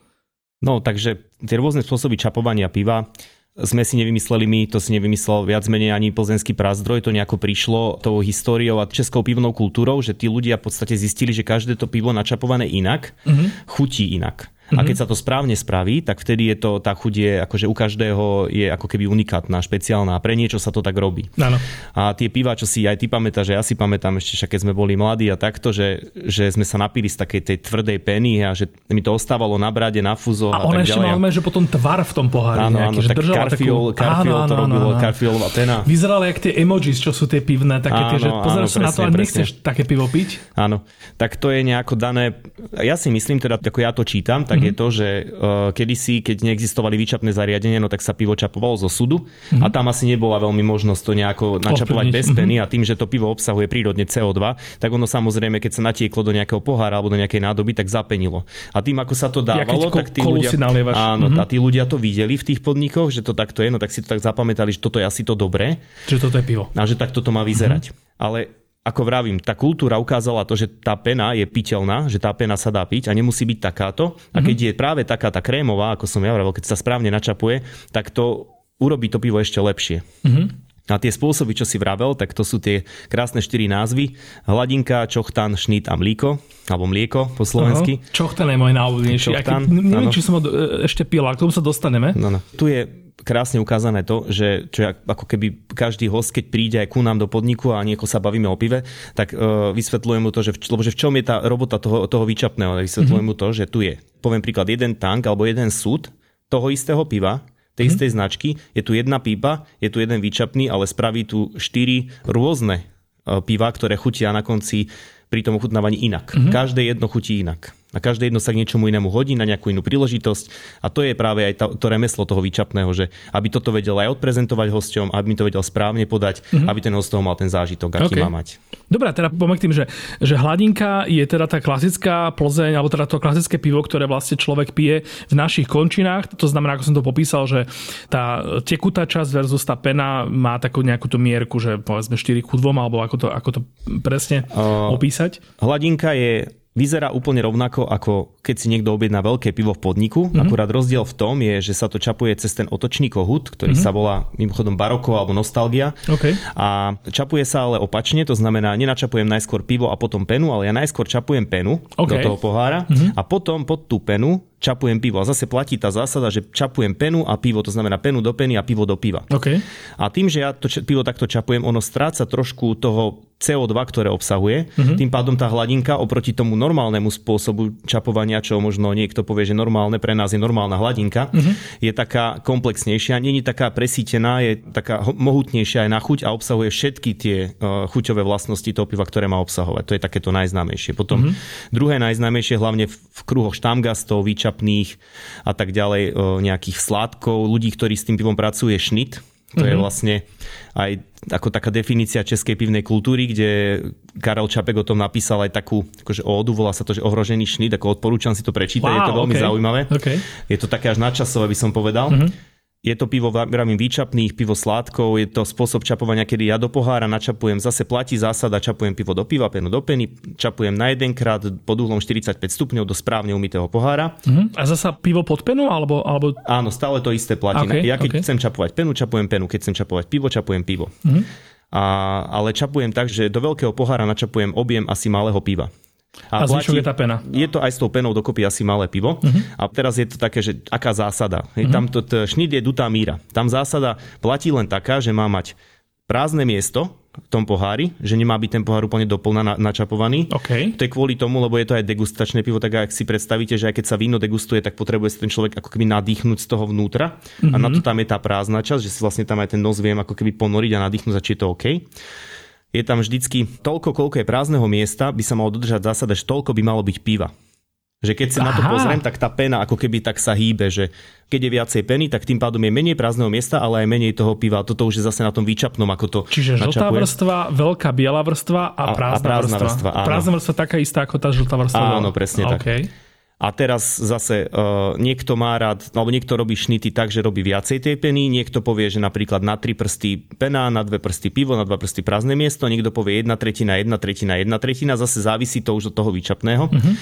S2: No, takže tie rôzne spôsoby čapovania piva sme si nevymysleli my, to si nevymyslel viac menej ani plzenský prázdroj, to nejako prišlo tou históriou a českou pivnou kultúrou, že tí ľudia v podstate zistili, že každé to pivo načapované inak, mm-hmm. chutí inak. Mm-hmm. A keď sa to správne spraví, tak vtedy je to, tá chuť je akože u každého je ako keby unikátna, špeciálna a pre niečo sa to tak robí.
S1: Ano.
S2: A tie piva, čo si aj ty pamätáš, že ja si pamätám ešte, však keď sme boli mladí a takto, že, že sme sa napili z takej tej tvrdej peny a že mi to ostávalo na brade, na fuzo
S1: a,
S2: a tak
S1: ešte mal že potom tvar v tom pohári.
S2: Áno, áno, tak karfiol, takú... karfiol áno, to robilo, áno, karfiolová pena.
S1: Vyzeralo jak tie emojis, čo sú tie pivné, také áno, tie, že pozeráš sa na to a nechceš také pivo piť.
S2: Áno, tak to je nejako dané, ja si myslím teda, ako ja to čítam, tak mm-hmm. je to, že Eh, kedysi, keď neexistovali výčapné zariadenie, no tak sa pivo čapovalo zo sudu mm-hmm. a tam asi nebola veľmi možnosť to nejako načapovať bez mhm. peny mm-hmm. a tým, že to pivo obsahuje prírodne CO2, tak ono samozrejme, keď sa natieklo do nejakého pohára alebo do nejakej nádoby, tak zapenilo. A tým, ako sa to dávalo, ja, tak tí ľudia, áno, mm-hmm. a tí ľudia to videli v tých podnikoch, že to takto je, no tak si to tak zapamätali, že toto je asi to dobré.
S1: Že toto je pivo.
S2: A že takto to má vyzerať. Mm-hmm. Ale ako vravím, tá kultúra ukázala to, že tá pena je piteľná, že tá pena sa dá piť a nemusí byť takáto. A keď mm-hmm. je práve taká tá krémová, ako som ja vravil, keď sa správne načapuje, tak to urobí to pivo ešte lepšie. Mm-hmm. A tie spôsoby, čo si vravel, tak to sú tie krásne štyri názvy. Hladinka, čochtan, šnít a mlíko. Alebo mlieko po slovensky.
S1: Čochtan je môj najobľúbenejší. Neviem, či som ho e, ešte pil, ale k tomu sa dostaneme.
S2: No, no. Tu je krásne ukázané to, že čo je, ako keby každý host, keď príde aj ku nám do podniku a nieko sa bavíme o pive, tak uh, vysvetľujem mu to, že v, lebo že v čom je tá robota toho, toho výčapného. Vysvetľujem mm-hmm. mu to, že tu je, poviem príklad, jeden tank alebo jeden súd toho istého piva, tej mm-hmm. istej značky, je tu jedna pípa, je tu jeden výčapný, ale spraví tu štyri rôzne uh, piva, ktoré chutia na konci pri tom ochutnávaní inak. Mm-hmm. Každé jedno chutí inak. A každé jedno sa k niečomu inému hodí, na nejakú inú príležitosť. A to je práve aj to, to remeslo toho výčapného, že aby toto vedel aj odprezentovať hosťom, aby mi to vedel správne podať, mm-hmm. aby ten host toho mal ten zážitok, aký okay. má mať.
S1: Dobre, teda poďme k tým, že, že hladinka je teda tá klasická Plzeň, alebo teda to klasické pivo, ktoré vlastne človek pije v našich končinách. To znamená, ako som to popísal, že tá tekutá časť versus tá pena má takú nejakú tú mierku, že povedzme 4 ku 2, alebo ako to, ako to presne uh, opísať.
S2: Hladinka je vyzerá úplne rovnako, ako keď si niekto objedná veľké pivo v podniku. Mm-hmm. Akurát rozdiel v tom je, že sa to čapuje cez ten otočný kohut, ktorý mm-hmm. sa volá mimochodom baroko alebo nostalgia.
S1: Okay.
S2: A čapuje sa ale opačne, to znamená, nenačapujem najskôr pivo a potom penu, ale ja najskôr čapujem penu okay. do toho pohára mm-hmm. a potom pod tú penu čapujem pivo. A zase platí tá zásada, že čapujem penu a pivo, to znamená penu do peny a pivo do piva.
S1: Okay.
S2: A tým, že ja to pivo takto čapujem, ono stráca trošku toho CO2, ktoré obsahuje. Uh-huh. Tým pádom tá hladinka oproti tomu normálnemu spôsobu čapovania, čo možno niekto povie, že normálne, pre nás je normálna hladinka, uh-huh. je taká komplexnejšia, nie je taká presítená, je taká mohutnejšia aj na chuť a obsahuje všetky tie uh, chuťové vlastnosti toho piva, ktoré má obsahovať. To je takéto najznámejšie. Potom uh-huh. druhé najznámejšie, hlavne v kruhoch štamgastov, výčapných a tak ďalej, uh, nejakých sládkov, ľudí, ktorí s tým pivom pracujú, je šnit to mm-hmm. je mhm. vlastne aj ako taká definícia českej pivnej kultúry, kde Karel Čapek o tom napísal aj takú akože ódu, volá sa to, že ohrožený šnit, ako odporúčam si to prečítať, wow, je to veľmi okay. zaujímavé.
S1: Okay.
S2: Je to také až nadčasové, by som povedal. Mm-hmm. Je to pivo vravím výčapných, pivo sládkov, je to spôsob čapovania, kedy ja do pohára načapujem, zase platí zásada, čapujem pivo do piva, penu do peny, čapujem na jedenkrát pod uhlom 45 stupňov do správne umytého pohára.
S1: Uh-huh. A zasa pivo pod penu? Alebo, alebo...
S2: Áno, stále to isté platí. Okay, ja keď okay. chcem čapovať penu, čapujem penu, keď chcem čapovať pivo, čapujem pivo. Uh-huh. A, ale čapujem tak, že do veľkého pohára načapujem objem asi malého piva.
S1: A, a platí, je tá pena.
S2: Je to aj s tou penou dokopy asi malé pivo. Uh-huh. A teraz je to také, že aká zásada. Uh-huh. Tam to, to šnit je dutá míra. Tam zásada platí len taká, že má mať prázdne miesto v tom pohári, že nemá byť ten pohár úplne doplná na, načapovaný.
S1: Okay.
S2: To je kvôli tomu, lebo je to aj degustačné pivo, tak ak si predstavíte, že aj keď sa víno degustuje, tak potrebuje si ten človek ako keby nadýchnuť z toho vnútra. Uh-huh. A na to tam je tá prázdna časť, že si vlastne tam aj ten nos viem ako keby ponoriť a nadýchnuť a či je to OK je tam vždycky toľko, koľko je prázdneho miesta, by sa malo dodržať zásada, že toľko by malo byť piva. Že keď sa Aha. na to pozriem, tak tá pena ako keby tak sa hýbe, že keď je viacej peny, tak tým pádom je menej prázdneho miesta, ale aj menej toho piva. Toto už je zase na tom výčapnom, ako to
S1: Čiže žltá vrstva, veľká biela vrstva a prázdna, a, a prázdna vrstva. vrstva áno. Prázdna vrstva taká istá ako tá žltá vrstva.
S2: Áno, presne okay. tak. A teraz zase uh, niekto má rád, alebo niekto robí šnity tak, že robí viacej tej peny, niekto povie, že napríklad na tri prsty pena, na dve prsty pivo, na dva prsty prázdne miesto, niekto povie jedna tretina, jedna tretina, jedna tretina, zase závisí to už od toho výčapného. Uh-huh.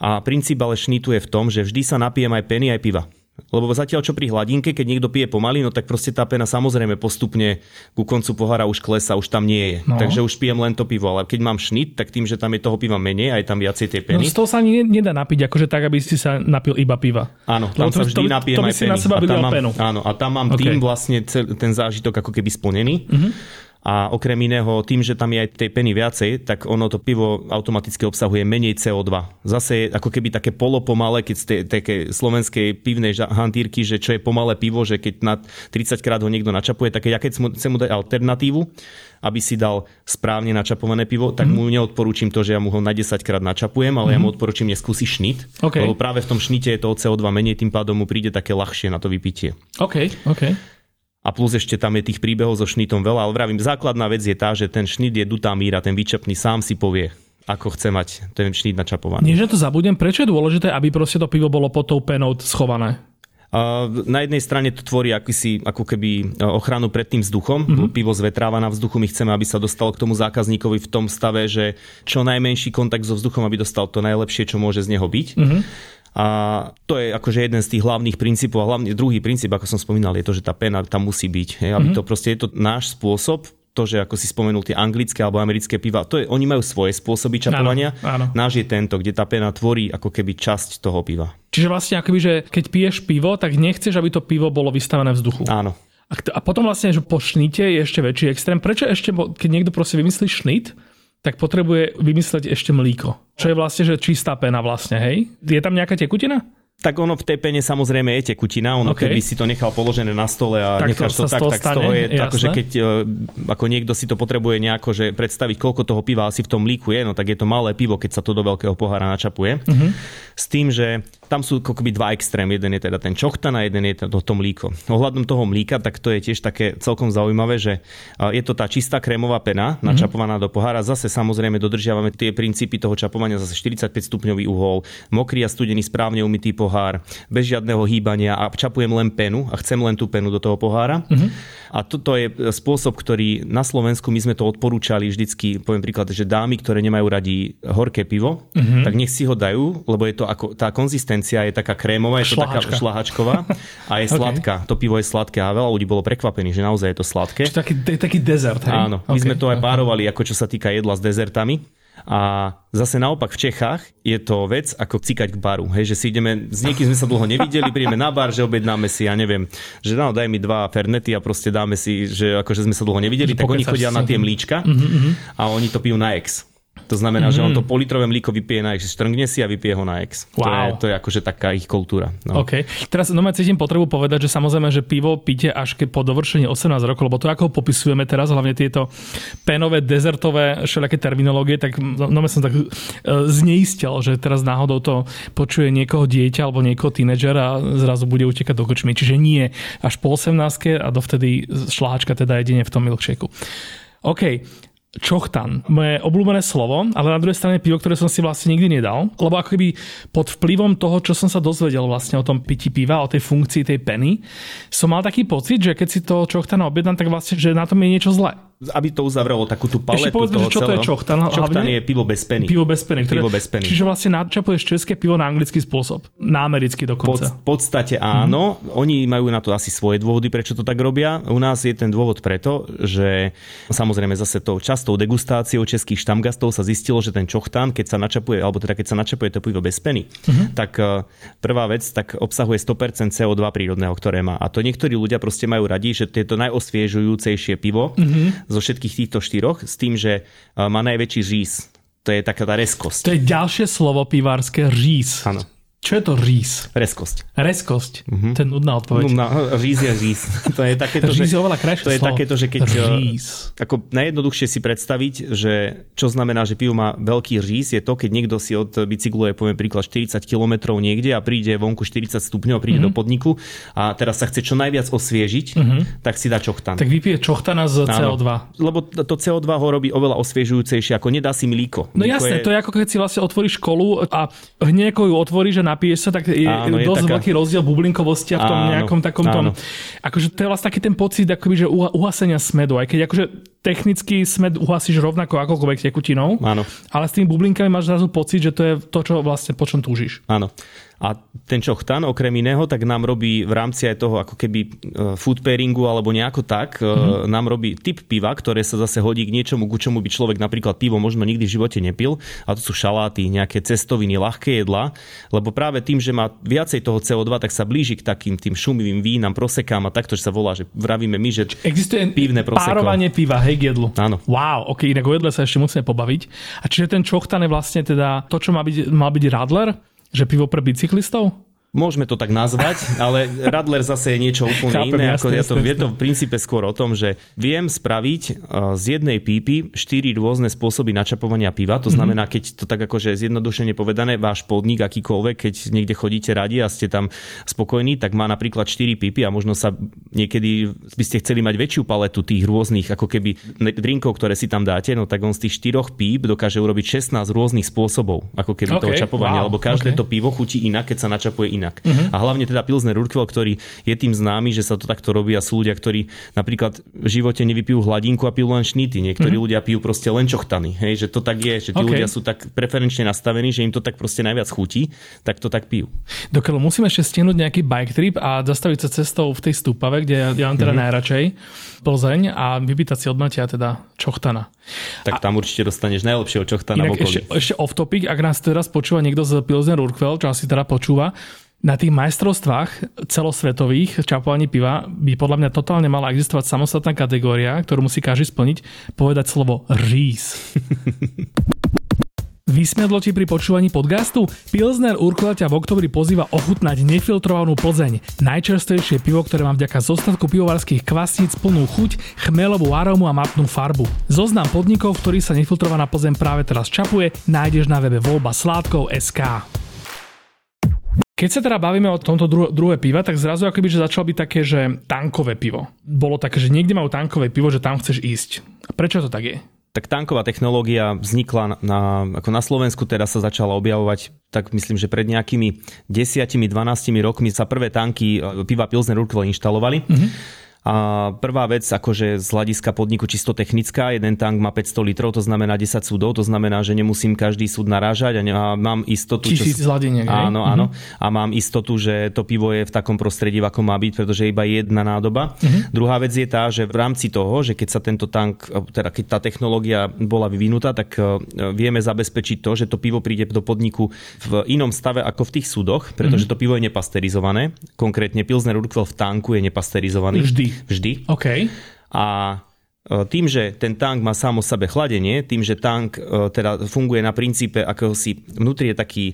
S2: A princíp ale šnitu je v tom, že vždy sa napijem aj peny, aj piva. Lebo zatiaľ čo pri hladinke, keď niekto pije pomaly, no tak proste tá pena samozrejme postupne ku koncu pohára už klesa, už tam nie je. No. Takže už pijem len to pivo, ale keď mám šnit, tak tým, že tam je toho piva menej, aj tam viacej tej peny.
S1: No z toho sa ani nedá napiť, akože tak, aby si sa napil iba piva.
S2: Áno, tam Lebo sa vždy to, napijem
S1: to, to
S2: aj peny.
S1: Na seba a tam mám, penu.
S2: Áno, a tam mám okay. tým vlastne ten zážitok ako keby splnený. Uh-huh a okrem iného tým, že tam je aj tej peny viacej, tak ono to pivo automaticky obsahuje menej CO2. Zase je ako keby také polopomalé, keď ste také slovenskej pivnej hantírky, že čo je pomalé pivo, že keď na 30 krát ho niekto načapuje, tak ja keď chcem mu dať alternatívu, aby si dal správne načapované pivo, tak mm. mu neodporúčim to, že ja mu ho na 10 krát načapujem, ale mm. ja mu mhm. odporúčim neskúsi šnit,
S1: okay.
S2: lebo práve v tom šnite je toho CO2 menej, tým pádom mu príde také ľahšie na to vypitie.
S1: OK, OK
S2: a plus ešte tam je tých príbehov so šnitom veľa, ale vravím, základná vec je tá, že ten šnit je dutá míra, ten výčepný sám si povie, ako chce mať ten šnit načapovaný.
S1: Nie, že to zabudem, prečo je dôležité, aby proste to pivo bolo pod tou penou schované?
S2: Na jednej strane to tvorí akýsi, ako keby e, ochranu pred tým vzduchom. Mm-hmm. Pivo zvetráva na vzduchu, my chceme, aby sa dostal k tomu zákazníkovi v tom stave, že čo najmenší kontakt so vzduchom, aby dostal to najlepšie, čo môže z neho byť. Mm-hmm. A to je akože jeden z tých hlavných princípov a hlavný druhý princíp, ako som spomínal, je to, že tá pena tam musí byť. Hej, aby mm-hmm. to proste je to náš spôsob, to, že ako si spomenul tie anglické alebo americké piva, to je, oni majú svoje spôsoby čapovania.
S1: Áno, áno.
S2: Náš je tento, kde tá pena tvorí ako keby časť toho piva.
S1: Čiže vlastne akoby, že keď piješ pivo, tak nechceš, aby to pivo bolo vystavené vzduchu.
S2: Áno.
S1: A, a potom vlastne, že po šnite je ešte väčší extrém. Prečo ešte, keď niekto proste vymyslí šnit, tak potrebuje vymysleť ešte mlíko. Čo je vlastne, že čistá pena vlastne, hej? Je tam nejaká tekutina?
S2: Tak ono v tej pene samozrejme je tekutina, ono okay. keby si to nechal položené na stole a tak necháš to, to tak, tak z toho je, ako, že keď e, ako niekto si to potrebuje nejako že predstaviť, koľko toho piva asi v tom líku je, no tak je to malé pivo, keď sa to do veľkého pohára načapuje. Uh-huh. S tým, že tam sú akoby dva extrém. Jeden je teda ten čochtan a jeden je to, to mlíko. Ohľadom toho mlíka, tak to je tiež také celkom zaujímavé, že je to tá čistá krémová pena mhm. načapovaná mm-hmm. do pohára. Zase samozrejme dodržiavame tie princípy toho čapovania, zase 45 stupňový uhol, mokrý a studený správne umytý pohár, bez žiadneho hýbania a čapujem len penu a chcem len tú penu do toho pohára. Mm-hmm. A toto je spôsob, ktorý na Slovensku my sme to odporúčali vždycky, poviem príklad, že dámy, ktoré nemajú radi horké pivo, mm-hmm. tak nech si ho dajú, lebo je to ako, tá konzistencia je taká krémová, je to Šlahačka. taká šlahačková a je okay. sladká. To pivo je sladké a veľa ľudí bolo prekvapených, že naozaj je to sladké.
S1: Čiže taký, taký dezert, hej?
S2: Áno, my okay. sme to aj párovali, ako čo sa týka jedla s dezertami. A zase naopak v Čechách je to vec ako cikať k baru. Hej, že si ideme, s niekým sme sa dlho nevideli, príjeme na bar, že objednáme si, ja neviem, že no, daj mi dva fernety a proste dáme si, že akože sme sa dlho nevideli, že tak oni chodia si. na tie mlíčka mm-hmm. a oni to pijú na ex. To znamená, mm-hmm. že on mhm. to politrové mlíko vypije na X, štrngne si a vypije ho na X. Wow. To, je, to je akože taká ich kultúra.
S1: No. OK. Teraz no cítim potrebu povedať, že samozrejme, že pivo píte až ke po dovršení 18 rokov, lebo to ako ho popisujeme teraz, hlavne tieto penové, dezertové, všelijaké terminológie, tak no, no som tak uh, zneistil, že teraz náhodou to počuje niekoho dieťa alebo niekoho tínedžera a zrazu bude utekať do kočmy. Čiže nie až po 18 a dovtedy šláčka teda jedine v tom milkshakeu. OK, čochtan. Moje obľúbené slovo, ale na druhej strane pivo, ktoré som si vlastne nikdy nedal, lebo ako keby pod vplyvom toho, čo som sa dozvedel vlastne o tom pití piva, o tej funkcii tej peny, som mal taký pocit, že keď si to čochtana objednám, tak vlastne, že na tom je niečo zlé
S2: aby to uzavrelo takú tú paletu
S1: Ešte povedzme,
S2: toho
S1: čo celého. to je čochtan?
S2: Čochtan je pivo bez peny.
S1: Pivo bez peny.
S2: Ktoré, pivo bez peny.
S1: Čiže vlastne načapuješ české pivo na anglický spôsob. Na americký dokonca.
S2: V podstate áno. Mm-hmm. Oni majú na to asi svoje dôvody, prečo to tak robia. U nás je ten dôvod preto, že samozrejme zase tou častou degustáciou českých štamgastov sa zistilo, že ten čochtan, keď sa načapuje, alebo teda keď sa načapuje to pivo bez peny, mm-hmm. tak e, prvá vec tak obsahuje 100% CO2 prírodného, ktoré má. A to niektorí ľudia proste majú radi, že to je to najosviežujúcejšie pivo mm-hmm. Zo všetkých týchto štyroch s tým, že má najväčší říz. To je taká tá reskosť.
S1: To je ďalšie slovo pivárske, říz.
S2: Áno.
S1: Čo je to rís?
S2: Reskosť.
S1: Reskosť. Uh-huh. To je nudná odpoveď.
S2: Nudná, rís je rís. To je takéto,
S1: rís je oveľa
S2: krajšie To je slovo. takéto, že keď... Rís. Ako najjednoduchšie si predstaviť, že čo znamená, že pivo má veľký rís, je to, keď niekto si od bicyklu je poviem príklad 40 km niekde a príde vonku 40 stupňov, príde uh-huh. do podniku a teraz sa chce čo najviac osviežiť, uh-huh. tak si dá čochtan.
S1: Tak vypije čochtana z CO2. Áno,
S2: lebo to CO2 ho robí oveľa osviežujúcejšie, ako nedá si mlíko.
S1: No jasné, je... to je ako keď si vlastne otvoríš školu a hneď ju otvoríš a napiješ sa, tak je áno, dosť je taká... veľký rozdiel bublinkovosti a v tom áno, nejakom takom tom... Akože to je vlastne taký ten pocit, akoby, že uhasenia smedu. Aj keď akože technicky smed uhasíš rovnako akokoľvek tekutinou,
S2: áno.
S1: ale s tými bublinkami máš zrazu pocit, že to je to, čo vlastne po čom túžiš.
S2: Áno. A ten čochtan okrem iného, tak nám robí v rámci aj toho ako keby e, food pairingu alebo nejako tak, mm-hmm. nám robí typ piva, ktoré sa zase hodí k niečomu, ku čomu by človek napríklad pivo možno nikdy v živote nepil. A to sú šaláty, nejaké cestoviny, ľahké jedla, lebo práve tým, že má viacej toho CO2, tak sa blíži k takým tým šumivým vínam, prosekám a takto, že sa volá, že vravíme my, že
S1: Existuje pívne proseko. párovanie piva, hej, k jedlu.
S2: Áno.
S1: Wow, ok, inak o jedle sa ešte musíme pobaviť. A čiže ten čochtan je vlastne teda to, čo má byť, mal byť radler? Že pivo pre bicyklistov?
S2: Môžeme to tak nazvať, ale Radler zase je niečo úplne Chápem, iné. Jasne, ako jasne, to, je to v princípe skôr o tom, že viem spraviť z jednej pípy štyri rôzne spôsoby načapovania piva. To mhm. znamená, keď to tak akože zjednodušene povedané, váš podnik akýkoľvek, keď niekde chodíte radi a ste tam spokojní, tak má napríklad 4 pípy a možno sa niekedy by ste chceli mať väčšiu paletu tých rôznych ako keby drinkov, ktoré si tam dáte, no tak on z tých štyroch píp dokáže urobiť 16 rôznych spôsobov ako keby okay, toho čapovania, wow, lebo každé okay. to pivo chutí inak, keď sa načapuje inak inak. Uh-huh. A hlavne teda Pilsner Urquell, ktorý je tým známy, že sa to takto robí a sú ľudia, ktorí napríklad v živote nevypijú hladinku a pijú len šnity. Niektorí uh-huh. ľudia pijú proste len čochtany. Hej, že to tak je, že tí okay. ľudia sú tak preferenčne nastavení, že im to tak proste najviac chutí, tak to tak pijú.
S1: Dokiaľ musíme ešte stihnúť nejaký bike trip a zastaviť sa cestou v tej stúpave, kde ja, ja mám teda uh-huh. najradšej Plzeň a vypýtať si od Matia teda čochtana.
S2: Tak tam a, určite dostaneš najlepšieho čochtana v okolí.
S1: Ešte, ešte off topic, ak nás teraz počúva niekto z Pilsner Urquell, čo asi teda počúva, na tých majstrovstvách celosvetových čapovaní piva by podľa mňa totálne mala existovať samostatná kategória, ktorú musí každý splniť, povedať slovo rís. Vysmiadlo ti pri počúvaní podcastu? Pilsner Urquell ťa v oktobri pozýva ochutnať nefiltrovanú Plzeň. Najčerstvejšie pivo, ktoré má vďaka zostatku pivovarských kvasníc plnú chuť, chmelovú arómu a matnú farbu. Zoznam podnikov, v ktorých sa nefiltrovaná Plzeň práve teraz čapuje, nájdeš na webe voľba sládkov SK. Keď sa teda bavíme o tomto dru- druhé piva, tak zrazu akoby, že začalo byť také, že tankové pivo. Bolo také, že niekde majú tankové pivo, že tam chceš ísť. A prečo to tak je?
S2: tak tanková technológia vznikla na, ako na Slovensku, teraz sa začala objavovať, tak myslím, že pred nejakými 10-12 rokmi sa prvé tanky e, piva Pilsner Urquell inštalovali. Mm-hmm. A prvá vec, akože z hľadiska podniku čisto technická, jeden tank má 500 litrov, to znamená 10 súdov, to znamená, že nemusím každý súd narážať a mám istotu...
S1: Tisíc čo... zladeniek,
S2: Áno, hej? áno. Uh-huh. A mám istotu, že to pivo je v takom prostredí, ako má byť, pretože je iba jedna nádoba. Uh-huh. Druhá vec je tá, že v rámci toho, že keď sa tento tank, teda keď tá technológia bola vyvinutá, tak e, vieme zabezpečiť to, že to pivo príde do podniku v inom stave ako v tých súdoch, pretože uh-huh. to pivo je nepasterizované. Konkrétne Pilsner Urquell v tanku je nepasterizovaný.
S1: Vždy
S2: vždy.
S1: OK.
S2: A e, tým, že ten tank má sám o sebe chladenie, tým, že tank e, teda funguje na princípe, ako si vnútri je taký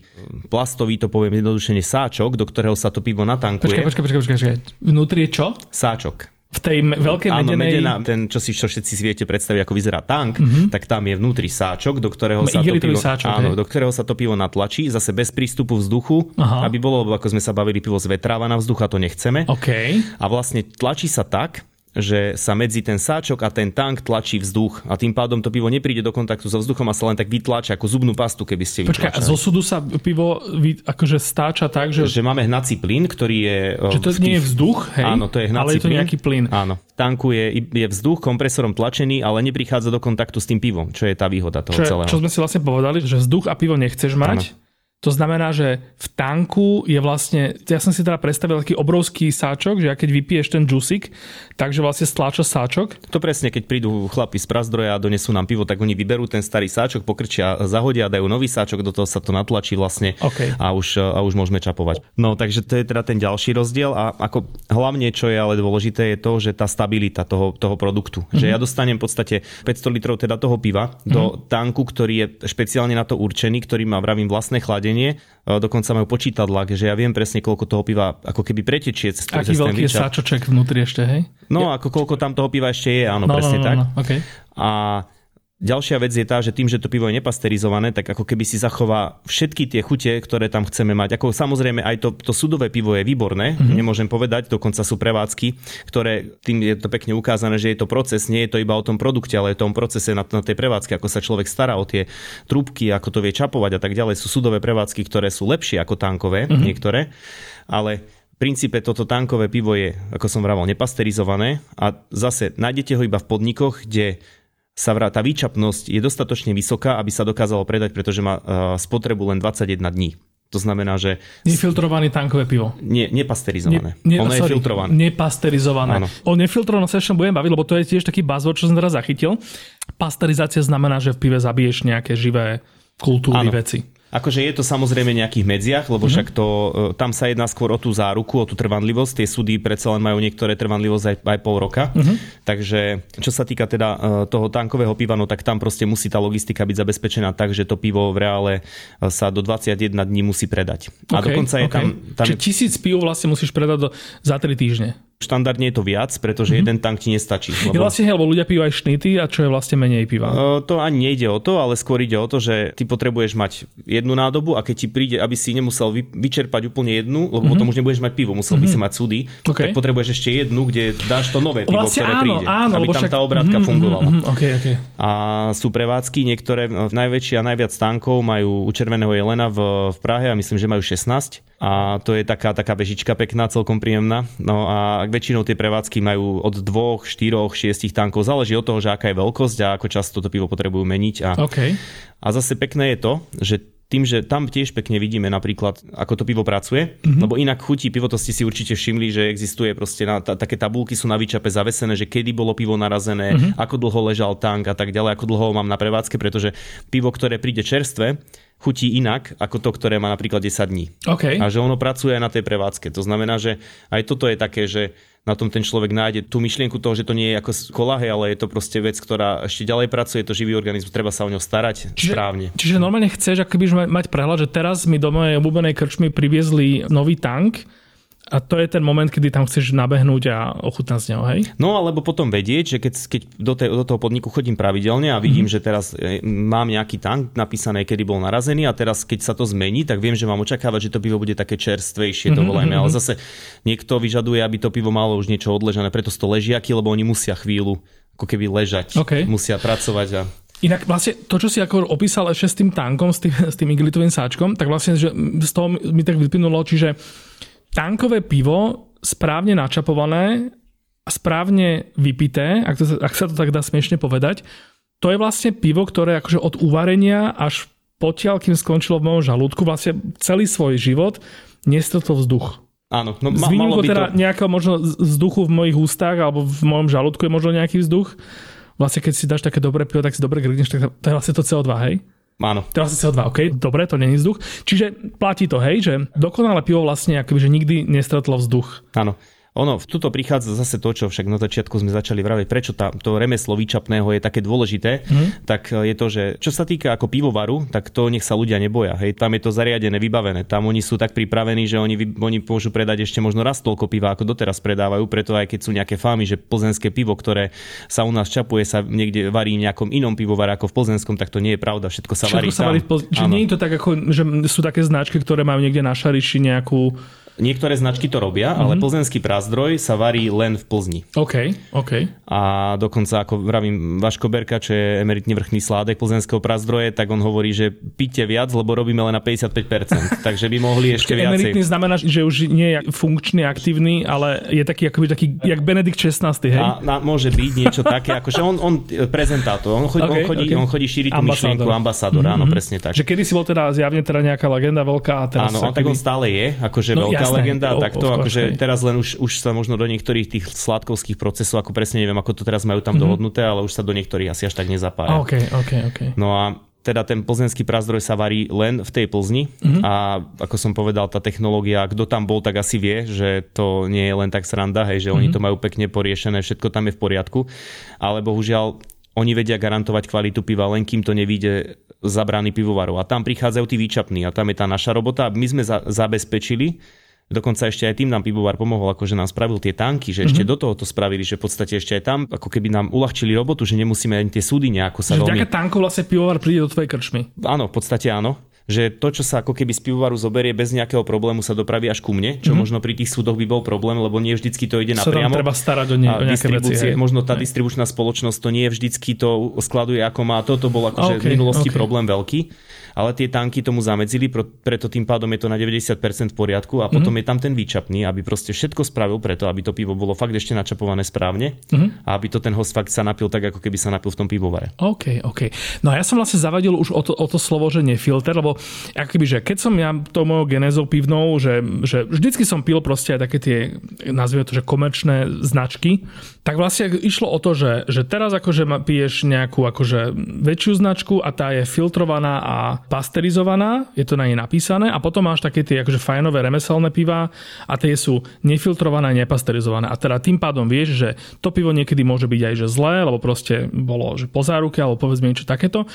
S2: plastový, to poviem jednodušene, sáčok, do ktorého sa to pivo natankuje.
S1: Počkaj, počkaj, počkaj, počkaj. Vnútri je čo?
S2: Sáčok.
S1: V tej veľkej
S2: Áno,
S1: medenej...
S2: medena, ten, čo si čo všetci si viete predstaviť, ako vyzerá tank, mm-hmm. tak tam je vnútri sáčok, do ktorého, sa to, pivo,
S1: sáčok,
S2: áno, do ktorého sa to pivo natlačí, zase bez prístupu vzduchu, Aha. aby bolo, ako sme sa bavili, pivo zvetráva na vzduch a to nechceme.
S1: Okay.
S2: A vlastne tlačí sa tak, že sa medzi ten sáčok a ten tank tlačí vzduch a tým pádom to pivo nepríde do kontaktu so vzduchom a sa len tak vytláča ako zubnú pastu, keby ste
S1: Počkaj, a zo súdu sa pivo akože stáča tak, že...
S2: Že máme hnací plyn, ktorý je...
S1: Že to nie je vzduch, hej?
S2: Áno, to je hnací
S1: Ale je to
S2: plyn.
S1: nejaký plyn.
S2: Áno. V tanku je, je vzduch kompresorom tlačený, ale neprichádza do kontaktu s tým pivom, čo je tá výhoda toho
S1: čo,
S2: celého.
S1: Čo sme si vlastne povedali, že vzduch a pivo nechceš mať, áno to znamená, že v tanku je vlastne, ja som si teda predstavil taký obrovský sáčok, že ja keď vypiješ ten džusik, takže vlastne stláča sáčok.
S2: To presne, keď prídu chlapi z prazdroja a donesú nám pivo, tak oni vyberú ten starý sáčok, pokrčia, zahodia, dajú nový sáčok, do toho sa to natlačí vlastne
S1: okay.
S2: a, už, a už môžeme čapovať. No takže to je teda ten ďalší rozdiel a ako hlavne, čo je ale dôležité, je to, že tá stabilita toho, toho produktu. Mm-hmm. Že ja dostanem v podstate 500 litrov teda toho piva mm-hmm. do mhm. tanku, ktorý je špeciálne na to určený, ktorý má, vravím, vlastné chlade chladenie, dokonca majú počítadla, že ja viem presne, koľko toho piva ako keby pretečie cez,
S1: Aký veľký je sáčoček vnútri ešte, hej?
S2: No, ako koľko tam toho piva ešte je, áno, no, presne
S1: no, no,
S2: tak.
S1: No, okay.
S2: A Ďalšia vec je tá, že tým, že to pivo je nepasterizované, tak ako keby si zachová všetky tie chute, ktoré tam chceme mať. Ako samozrejme aj to, to sudové pivo je výborné, mm-hmm. nemôžem povedať, dokonca sú prevádzky, ktoré tým je to pekne ukázané, že je to proces, nie je to iba o tom produkte, ale o tom procese na, na tej prevádzke, ako sa človek stará o tie trúbky, ako to vie čapovať a tak ďalej. Sú sudové prevádzky, ktoré sú lepšie ako tankové, mm-hmm. niektoré, ale princípe toto tankové pivo je, ako som vravel, nepasterizované a zase nájdete ho iba v podnikoch, kde sa vrá, tá výčapnosť je dostatočne vysoká, aby sa dokázalo predať, pretože má uh, spotrebu len 21 dní. To znamená, že...
S1: Nefiltrované tankové pivo.
S2: Nie, nepasterizované. Ne, ne, ono sorry, je filtrované.
S1: Nepasterizované. Áno. O nefiltrovanom sa ešte budem baviť, lebo to je tiež taký buzzword, čo som teraz zachytil. Pasterizácia znamená, že v pive zabiješ nejaké živé kultúry, Áno. veci.
S2: Akože je to samozrejme nejakých medziach, lebo mm-hmm. však to, e, tam sa jedná skôr o tú záruku, o tú trvanlivosť. Tie súdy predsa len majú niektoré trvanlivosť aj, aj pol roka. Mm-hmm. Takže čo sa týka teda e, toho tankového piva, no tak tam proste musí tá logistika byť zabezpečená tak, že to pivo v reále e, sa do 21 dní musí predať. A okay, dokonca je okay. tam... tam...
S1: Čiže tisíc piv vlastne musíš predať do, za 3 týždne.
S2: Štandardne je to viac, pretože mm-hmm. jeden tank ti nestačí.
S1: Lebo... Je vlastne, lebo ľudia pijú aj šnity a čo je vlastne menej piva.
S2: Uh, to ani nejde o to, ale skôr ide o to, že ty potrebuješ mať jednu nádobu a keď ti príde, aby si nemusel vy, vyčerpať úplne jednu, lebo mm-hmm. potom už nebudeš mať pivo, musel mm-hmm. by si mhm. mať súdy, okay. tak potrebuješ ešte jednu, kde dáš to nové pivo,
S1: vlastne
S2: ktoré
S1: áno,
S2: príde.
S1: Áno,
S2: aby tam
S1: však...
S2: tá obrátka mm-hmm, fungovala.
S1: Mm-hmm, okay, okay.
S2: A sú prevádzky, niektoré, najväčšie a najviac tankov majú u Červeného jelena v, v Prahe a myslím, že majú 16 a to je taká, taká bežička pekná, celkom príjemná. No a väčšinou tie prevádzky majú od 2, 4, 6 tankov, záleží od toho, že aká je veľkosť a ako často to pivo potrebujú meniť. A,
S1: okay.
S2: a zase pekné je to, že tým, že tam tiež pekne vidíme napríklad, ako to pivo pracuje, mm-hmm. lebo inak chutí pivo, to ste si určite všimli, že existuje proste na, t- také tabulky sú na výčape zavesené, že kedy bolo pivo narazené, mm-hmm. ako dlho ležal tank a tak ďalej, ako dlho mám na prevádzke, pretože pivo, ktoré príde čerstvé, chutí inak ako to, ktoré má napríklad 10 dní.
S1: Okay.
S2: A že ono pracuje aj na tej prevádzke. To znamená, že aj toto je také, že na tom ten človek nájde tú myšlienku toho, že to nie je ako kolahe, ale je to proste vec, ktorá ešte ďalej pracuje, je to živý organizmus, treba sa o ňo starať čiže, správne.
S1: Čiže normálne chceš akoby mať prehľad, že teraz mi do mojej obľúbenej krčmy priviezli nový tank, a to je ten moment, kedy tam chceš nabehnúť a ochutnať z neho, hej?
S2: No alebo potom vedieť, že keď, keď do, tej, do toho podniku chodím pravidelne a vidím, mm-hmm. že teraz e, mám nejaký tank napísané, kedy bol narazený a teraz keď sa to zmení, tak viem, že mám očakávať, že to pivo bude také čerstvejšie, mm-hmm. to volajme. Ale mhm. zase niekto vyžaduje, aby to pivo malo už niečo odležané, preto sú to ležiaky, lebo oni musia chvíľu ako keby ležať, okay. musia pracovať a
S1: Inak vlastne to, čo si ako opísal ešte s tým tankom, s tým, s tým igelitovým sáčkom, tak vlastne že z toho mi tak vyplynulo, čiže tankové pivo správne načapované a správne vypité, ak, to, ak sa to tak dá smiešne povedať, to je vlastne pivo, ktoré akože od uvarenia až potiaľ, kým skončilo v mojom žalúdku, vlastne celý svoj život nestretol vzduch.
S2: Áno,
S1: no ma, malo by teda to... nejakého možno vzduchu v mojich ústach alebo v mojom žalúdku je možno nejaký vzduch. Vlastne keď si dáš také dobré pivo, tak si dobre grgneš, tak to je vlastne to CO2, hej?
S2: Áno.
S1: Teraz CO2, OK, dobre, to není vzduch. Čiže platí to, hej, že dokonalé pivo vlastne akoby, že nikdy nestretlo vzduch.
S2: Áno. Ono, tuto prichádza zase to, čo však na začiatku sme začali vraviť, prečo tá, to remeslo výčapného je také dôležité, mm. tak je to, že čo sa týka ako pivovaru, tak to nech sa ľudia neboja. Hej, tam je to zariadené, vybavené. Tam oni sú tak pripravení, že oni, oni môžu predať ešte možno raz toľko piva, ako doteraz predávajú, preto aj keď sú nejaké fámy, že plzenské pivo, ktoré sa u nás čapuje, sa niekde varí v nejakom inom pivovare ako v plzenskom, tak to nie je pravda, všetko sa všetko varí sa tam. Varí
S1: po... Čiže nie je to tak, ako, že sú také značky, ktoré majú niekde na šariši nejakú
S2: Niektoré značky to robia, mm-hmm. ale mhm. plzenský prázdroj sa varí len v Plzni.
S1: OK, OK.
S2: A dokonca, ako vravím, Vaško Berka, čo je emeritne vrchný sládek plzenského prázdroje, tak on hovorí, že píte viac, lebo robíme len na 55%. takže by mohli ešte viacej.
S1: Emeritný znamená, že už nie je funkčný, aktívny, ale je taký, akoby taký, jak Benedikt 16, hej?
S2: A, a môže byť niečo také, akože on, on prezentátor, on chodí, okay, on chodí, okay. on chodí šíriť tú myšlienku, ambasador, mm-hmm. áno, mhm. presne tak.
S1: Že kedy si bol teda zjavne teda nejaká legenda veľká a teraz...
S2: Áno, on tak on stále je, akože no, veľká jasné, legenda, o, takto, akože teraz len už, už sa možno do niektorých tých sladkovských procesov, ako presne neviem, ako to teraz majú tam mm-hmm. dohodnuté, ale už sa do niektorých asi až tak nezapája.
S1: Okay, okay, okay.
S2: No a teda ten plzenský prázdroj sa varí len v tej Plzni mm-hmm. a ako som povedal, tá technológia, kto tam bol, tak asi vie, že to nie je len tak sranda, hej, že mm-hmm. oni mhm. to majú pekne poriešené, všetko tam je v poriadku, ale bohužiaľ oni vedia garantovať kvalitu piva, len kým to nevíde za brány pivovarov. A tam prichádzajú tí výčapní a tam je tá naša robota. My sme za, zabezpečili, Dokonca ešte aj tým nám pivovar pomohol, akože nám spravil tie tanky, že ešte mm-hmm. do toho to spravili, že v podstate ešte aj tam ako keby nám uľahčili robotu, že nemusíme ani tie súdy nejako sa
S1: že veľmi... tankov vlastne pivovar príde do tvojej krčmy.
S2: Áno, v podstate áno že to, čo sa ako keby z pivovaru zoberie bez nejakého problému sa dopraví až ku mne, čo mm-hmm. možno pri tých súdoch by bol problém, lebo nie vždycky to ide napriamo.
S1: Sa treba starať o, ne, o nejaké veci.
S2: Možno tá distribučná spoločnosť to nie vždycky to skladuje ako má. Toto bol akože okay, v minulosti okay. problém veľký ale tie tanky tomu zamedzili, preto tým pádom je to na 90% v poriadku a potom mm-hmm. je tam ten výčapný, aby proste všetko spravil preto, aby to pivo bolo fakt ešte načapované správne mm-hmm. a aby to ten host fakt sa napil tak, ako keby sa napil v tom pivovare.
S1: OK, OK. No a ja som vlastne zavadil už o to, o to slovo, že nefilter, lebo akoby, že keď som ja tou mojou genézou pivnou, že, že vždycky som pil proste aj také tie, nazvime to, že komerčné značky, tak vlastne išlo o to, že, že teraz akože piješ nejakú akože väčšiu značku a tá je filtrovaná a pasterizovaná, je to na nej napísané a potom máš také tie akože fajnové remeselné piva a tie sú nefiltrované a nepasterizované. A teda tým pádom vieš, že to pivo niekedy môže byť aj že zlé, lebo proste bolo že po záruke alebo povedzme niečo takéto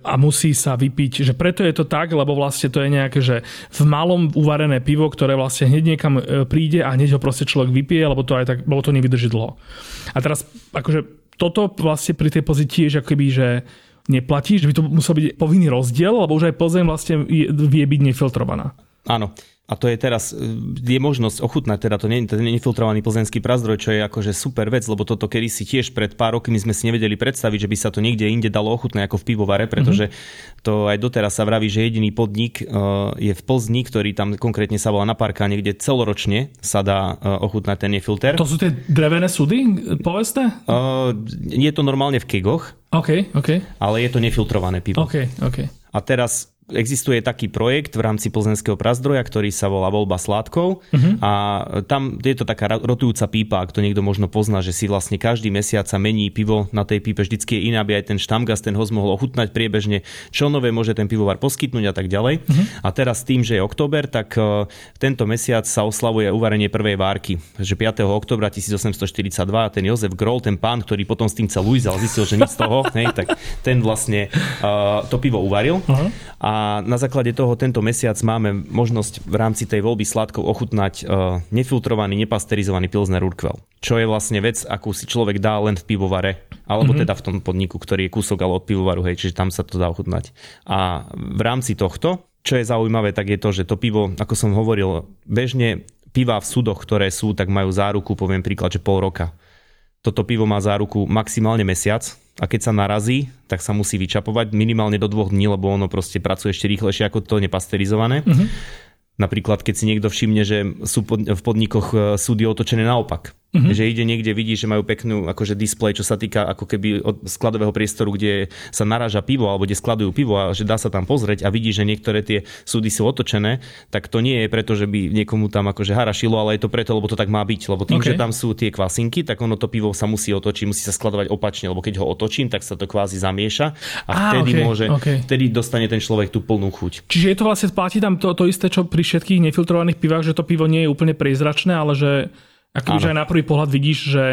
S1: a musí sa vypiť, že preto je to tak, lebo vlastne to je nejaké, že v malom uvarené pivo, ktoré vlastne hneď niekam e, príde a hneď ho proste človek vypije, lebo to aj tak, lebo to nevydrží dlho. A teraz akože toto vlastne pri tej pozícii je, že akoby, že neplatí, že by to musel byť povinný rozdiel, lebo už aj Plzeň vlastne vie byť nefiltrovaná.
S2: Áno. A to je teraz, e, je možnosť ochutnať teda to ten nefiltrovaný plzeňský prazdroj, čo je akože super vec, lebo toto kedy si tiež pred pár rokmi sme si nevedeli predstaviť, že by sa to niekde inde dalo ochutnať ako v pivovare, pretože mm-hmm. to aj doteraz sa vraví, že jediný podnik uh, je v Plzni, ktorý tam konkrétne sa volá na parka, niekde celoročne sa dá uh, ochutnať ten nefilter.
S1: To sú tie drevené súdy, povedzte?
S2: Uh, je to normálne v kegoch.
S1: OK, OK.
S2: Ale je to nefiltrované pivo.
S1: OK, OK.
S2: A teraz existuje taký projekt v rámci plzenského prazdroja, ktorý sa volá voľba sládkov uh-huh. a tam je to taká rotujúca pípa, ak to niekto možno pozná, že si vlastne každý mesiac sa mení pivo na tej pípe, vždycky je iná, aby aj ten štamgas, ten host mohol ochutnať priebežne, čo nové môže ten pivovar poskytnúť a tak ďalej. Uh-huh. A teraz tým, že je október, tak uh, tento mesiac sa oslavuje uvarenie prvej várky, že 5. oktobra 1842 ten Jozef Groll, ten pán, ktorý potom s tým celú ale zistil, že nič z toho, hej, tak ten vlastne uh, to pivo uvaril. Uh-huh. A a na základe toho tento mesiac máme možnosť v rámci tej voľby sladkov ochutnať uh, nefiltrovaný, nepasterizovaný Pilsner Urquell. Čo je vlastne vec, akú si človek dá len v pivovare, alebo mm-hmm. teda v tom podniku, ktorý je kúsok ale od pivovaru, hej, čiže tam sa to dá ochutnať. A v rámci tohto, čo je zaujímavé, tak je to, že to pivo, ako som hovoril, bežne piva v súdoch, ktoré sú, tak majú záruku, poviem príklad, že pol roka. Toto pivo má záruku maximálne mesiac, a keď sa narazí, tak sa musí vyčapovať minimálne do dvoch dní, lebo ono proste pracuje ešte rýchlejšie ako to nepasterizované. Uh-huh. Napríklad, keď si niekto všimne, že sú v podnikoch e, súdy otočené naopak. Mm-hmm. Že ide niekde, vidí, že majú peknú akože display, čo sa týka ako keby od skladového priestoru, kde sa naráža pivo alebo kde skladujú pivo a že dá sa tam pozrieť a vidí, že niektoré tie súdy sú otočené, tak to nie je preto, že by niekomu tam akože harašilo, ale je to preto, lebo to tak má byť. Lebo tým, okay. že tam sú tie kvasinky, tak ono to pivo sa musí otočiť, musí sa skladovať opačne, lebo keď ho otočím, tak sa to kvázi zamieša a ah, vtedy okay, môže, okay. vtedy dostane ten človek tú plnú chuť.
S1: Čiže je to vlastne, platí tam to, to isté, čo pri všetkých nefiltrovaných pivách, že to pivo nie je úplne priezračné, ale že ako už aj na prvý pohľad vidíš, že,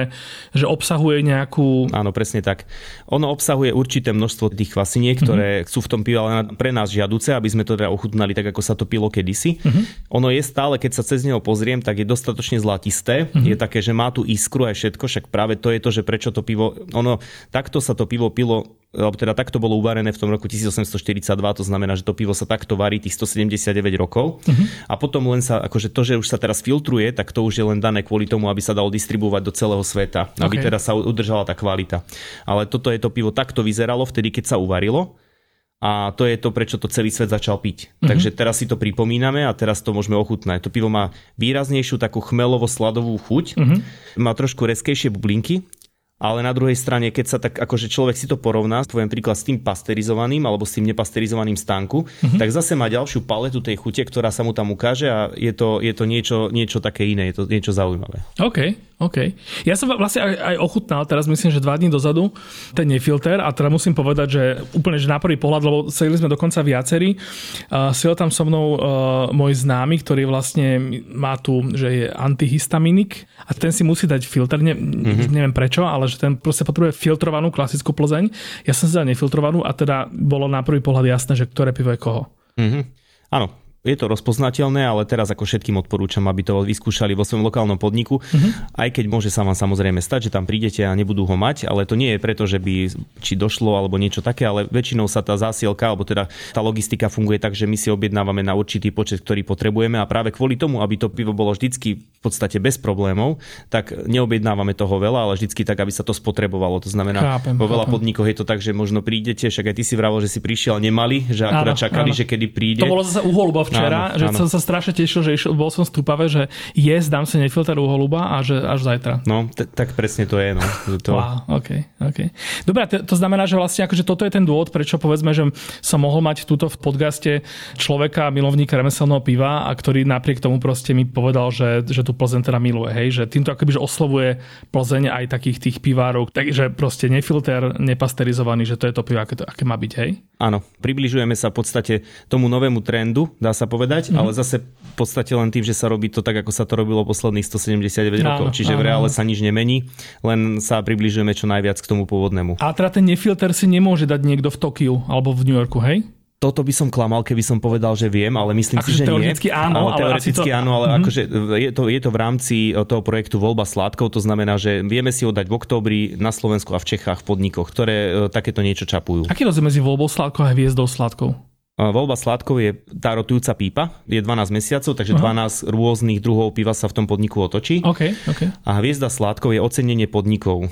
S1: že obsahuje nejakú...
S2: Áno, presne tak. Ono obsahuje určité množstvo tých kvasiniek, ktoré mm-hmm. sú v tom pive ale pre nás žiaduce, aby sme to teda ochutnali tak, ako sa to pilo kedysi. Mm-hmm. Ono je stále, keď sa cez neho pozriem, tak je dostatočne zlatisté. Mm-hmm. Je také, že má tu iskru aj všetko, však práve to je to, že prečo to pivo... Ono, takto sa to pivo pilo alebo teda takto bolo uvarené v tom roku 1842, to znamená, že to pivo sa takto varí tých 179 rokov uh-huh. a potom len sa, akože to, že už sa teraz filtruje, tak to už je len dané kvôli tomu, aby sa dalo distribuovať do celého sveta, okay. aby teda sa udržala tá kvalita. Ale toto je to pivo takto vyzeralo vtedy, keď sa uvarilo a to je to, prečo to celý svet začal piť. Uh-huh. Takže teraz si to pripomíname a teraz to môžeme ochutnať. To pivo má výraznejšiu takú chmelovo-sladovú chuť, uh-huh. má trošku reskejšie bublinky, ale na druhej strane, keď sa tak akože človek si to porovná, poviem príklad s tým pasterizovaným alebo s tým nepasterizovaným stánku, mm-hmm. tak zase má ďalšiu paletu tej chute, ktorá sa mu tam ukáže a je to, je to niečo, niečo také iné, je to niečo zaujímavé.
S1: OK, OK. Ja som vlastne aj, aj ochutnal, teraz myslím, že dva dní dozadu, ten nefilter a teda musím povedať, že úplne že na prvý pohľad, lebo sedeli sme dokonca viacerí, uh, sedel tam so mnou uh, môj známy, ktorý vlastne má tu, že je antihistaminik a ten si musí dať filter, ne, mm-hmm. neviem prečo, ale že ten proste potrebuje filtrovanú klasickú Plzeň. Ja som si dal nefiltrovanú a teda bolo na prvý pohľad jasné, že ktoré pivo je koho.
S2: Mm-hmm. Áno, je to rozpoznateľné, ale teraz ako všetkým odporúčam, aby to vyskúšali vo svojom lokálnom podniku, uh-huh. aj keď môže sa vám samozrejme stať, že tam prídete a nebudú ho mať, ale to nie je preto, že by či došlo alebo niečo také, ale väčšinou sa tá zásielka alebo teda tá logistika funguje tak, že my si objednávame na určitý počet, ktorý potrebujeme a práve kvôli tomu, aby to pivo bolo vždycky v podstate bez problémov, tak neobjednávame toho veľa, ale vždycky tak, aby sa to spotrebovalo. To znamená, chápem, vo veľa chápem. podnikoch je to tak, že možno prídete, však aj ty si vravol, že si prišiel nemali, že akurát čakali, áno. že kedy príde.
S1: To bolo zase uholba včera, áno, že áno. som sa strašne tešil, že išiel, bol som stúpavé, že jes, dám si nefilter u holuba a že až zajtra.
S2: No, t- tak presne to je. No. To...
S1: Wow, okay, okay. Dobre, to, to znamená, že vlastne akože toto je ten dôvod, prečo povedzme, že som mohol mať túto v podcaste človeka, milovníka remeselného piva a ktorý napriek tomu proste mi povedal, že, že tu Plzeň teda miluje, hej, že týmto akoby, že oslovuje Plzeň aj takých tých pivárov, takže proste nefilter, nepasterizovaný, že to je to pivo, aké, to, aké má byť, hej?
S2: Áno, približujeme sa v podstate tomu novému trendu, dá sa povedať, mm-hmm. ale zase v podstate len tým, že sa robí to tak, ako sa to robilo posledných 179 áno, rokov. Čiže áno. v reále sa nič nemení, len sa približujeme čo najviac k tomu pôvodnému.
S1: A teda ten nefilter si nemôže dať niekto v Tokiu alebo v New Yorku, hej?
S2: toto by som klamal, keby som povedal, že viem, ale myslím
S1: akože
S2: si, že
S1: teoreticky
S2: nie.
S1: Áno,
S2: ale teoreticky to... áno, ale mm-hmm. akože je to, je to v rámci toho projektu Voľba sládkov, to znamená, že vieme si ho dať v októbri na Slovensku a v Čechách v podnikoch, ktoré e, takéto niečo čapujú.
S1: Aký rozdiel medzi voľbou sládkov a hviezdou sládkov?
S2: Voľba sládkov je tá rotujúca pípa, je 12 mesiacov, takže Aha. 12 rôznych druhov piva sa v tom podniku otočí.
S1: Okay, okay.
S2: A hviezda sládkov je ocenenie podnikov,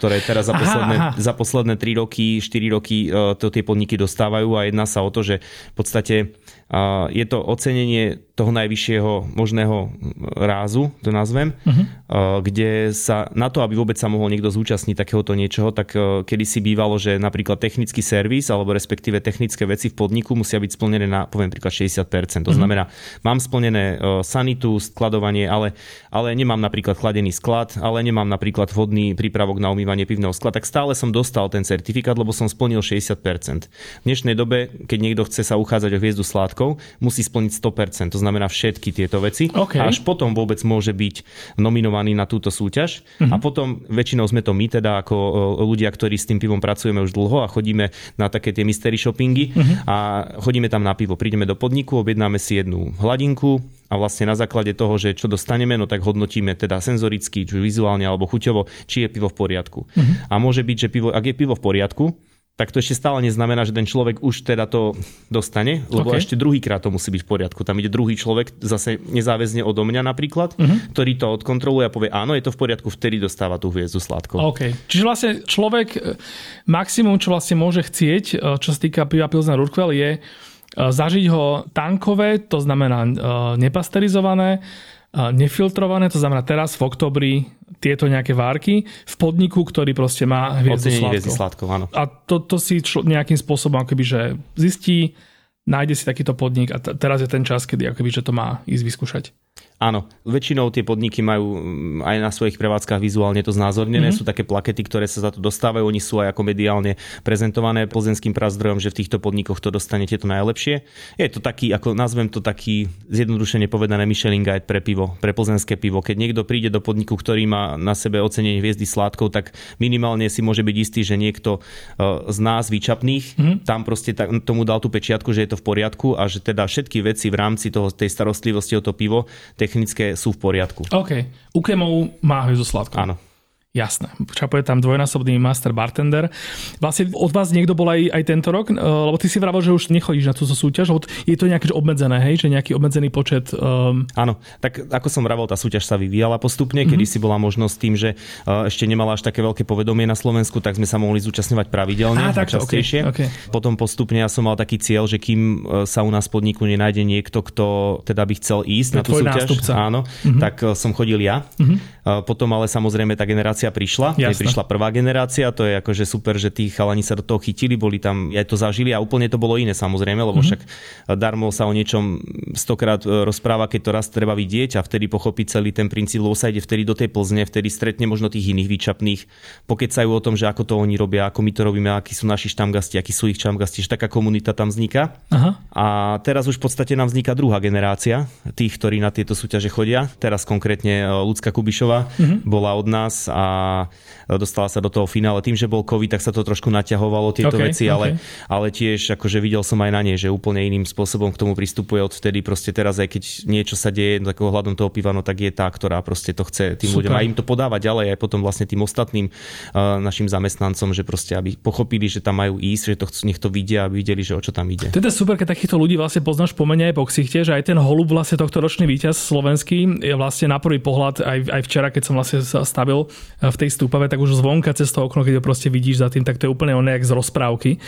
S2: ktoré teraz za posledné, aha, aha. za posledné 3 roky, 4 roky to tie podniky dostávajú a jedná sa o to, že v podstate je to ocenenie toho najvyššieho možného rázu, to nazvem, uh-huh. kde sa na to, aby vôbec sa mohol niekto zúčastniť takéhoto niečoho, tak kedy si bývalo, že napríklad technický servis alebo respektíve technické veci v podniku musia byť splnené na, poviem príklad, 60%. To uh-huh. znamená, mám splnené sanitu, skladovanie, ale, ale nemám napríklad chladený sklad, ale nemám napríklad vhodný prípravok na umývanie pivného skla, tak stále som dostal ten certifikát, lebo som splnil 60%. V dnešnej dobe, keď niekto chce sa uchádzať o hviezdu sládkov, musí splniť 100%. To znamená všetky tieto veci. Okay. A až potom vôbec môže byť nominovaný na túto súťaž. Uh-huh. A potom väčšinou sme to my, teda ako ľudia, ktorí s tým pivom pracujeme už dlho a chodíme na také tie mystery shoppingy uh-huh. a chodíme tam na pivo. Prídeme do podniku, objednáme si jednu hladinku, a vlastne na základe toho, že čo dostaneme, no tak hodnotíme teda senzoricky, či vizuálne alebo chuťovo, či je pivo v poriadku. Uh-huh. A môže byť, že pivo, ak je pivo v poriadku, tak to ešte stále neznamená, že ten človek už teda to dostane, lebo okay. ešte druhýkrát to musí byť v poriadku. Tam ide druhý človek, zase nezáväzne odo mňa napríklad, uh-huh. ktorý to odkontroluje a povie, áno, je to v poriadku, vtedy dostáva tú hviezdu sladkou.
S1: OK. Čiže vlastne človek, e, maximum, čo vlastne môže chcieť, e, čo sa týka piva Pilsner Urquell, je e, zažiť ho tankové, to znamená nepasterizované, nefiltrované, to znamená teraz v oktobri tieto nejaké várky v podniku, ktorý proste má hviezdu sladkou.
S2: sladkou áno.
S1: A to, to si člo, nejakým spôsobom akoby, že zistí, nájde si takýto podnik a t- teraz je ten čas, kedy akoby, že to má ísť vyskúšať.
S2: Áno, väčšinou tie podniky majú mm, aj na svojich prevádzkach vizuálne to znázornené. Mm-hmm. Sú také plakety, ktoré sa za to dostávajú. Oni sú aj ako mediálne prezentované plzenským prazdrojom, že v týchto podnikoch to dostanete to najlepšie. Je to taký, ako nazvem to taký zjednodušene povedané Michelin Guide pre pivo, pre plzenské pivo. Keď niekto príde do podniku, ktorý má na sebe ocenenie hviezdy sládkou, tak minimálne si môže byť istý, že niekto e, z nás výčapných mm-hmm. tam proste tomu dal tú pečiatku, že je to v poriadku a že teda všetky veci v rámci toho, tej starostlivosti o to pivo, technické sú v poriadku.
S1: OK. U Kemov má hviezdu sladkú.
S2: Áno.
S1: Jasné. Čapuje tam dvojnásobný master bartender. Vlastne od vás niekto bol aj, aj tento rok? E, lebo ty si vravel, že už nechodíš na túto súťaž. Je to nejaké obmedzené, hej? Že nejaký obmedzený počet... Um...
S2: Áno. Tak ako som vravel, tá súťaž sa vyvíjala postupne. Kedy mm-hmm. si bola možnosť tým, že uh, ešte nemala až také veľké povedomie na Slovensku, tak sme sa mohli zúčastňovať pravidelne a, tak, častejšie. Okay, okay. Potom postupne ja som mal taký cieľ, že kým e, sa u nás v podniku nenájde niekto, kto teda by chcel ísť na tú súťaž, nástupca. áno, mm-hmm. tak som chodil ja. Mm-hmm. Potom ale samozrejme tá generácia prišla. Jasne. Prišla prvá generácia, to je akože super, že tí chalani sa do toho chytili, boli tam, aj to zažili a úplne to bolo iné samozrejme, lebo mm-hmm. však darmo sa o niečom stokrát e, rozpráva, keď to raz treba vidieť a vtedy pochopí celý ten princíp, lebo sa ide vtedy do tej Plzne, vtedy stretne možno tých iných výčapných, pokecajú o tom, že ako to oni robia, ako my to robíme, akí sú naši štamgasti, akí sú ich štamgasti, že taká komunita tam vzniká. Aha. A teraz už v podstate nám vzniká druhá generácia tých, ktorí na tieto súťaže chodia. Teraz konkrétne e, Lucka Kubišová mm-hmm. bola od nás a dostala sa do toho finále. Tým, že bol COVID, tak sa to trošku naťahovalo tieto okay, veci, okay. ale, ale tiež akože videl som aj na nej, že úplne iným spôsobom k tomu pristupuje odvtedy. Proste teraz aj keď niečo sa deje tak ohľadom toho piva, no tak je tá, ktorá proste to chce tým Super. ľuďom a im to podáva ďalej aj potom vlastne tým ostatným uh, našim zamestnancom, že proste aby pochopili, že tam majú ísť, že to chcú, nech to vidia, aby videli, že o čo tam ide.
S1: Teda super, keď takýchto ľudí vlastne poznáš pomene aj po ksichte, že aj ten holub vlastne tohto ročný víťaz slovenský je vlastne na prvý pohľad aj, aj včera, keď som vlastne stavil v tej stúpave, tak už zvonka cez to okno, keď ho proste vidíš za tým, tak to je úplne on z rozprávky.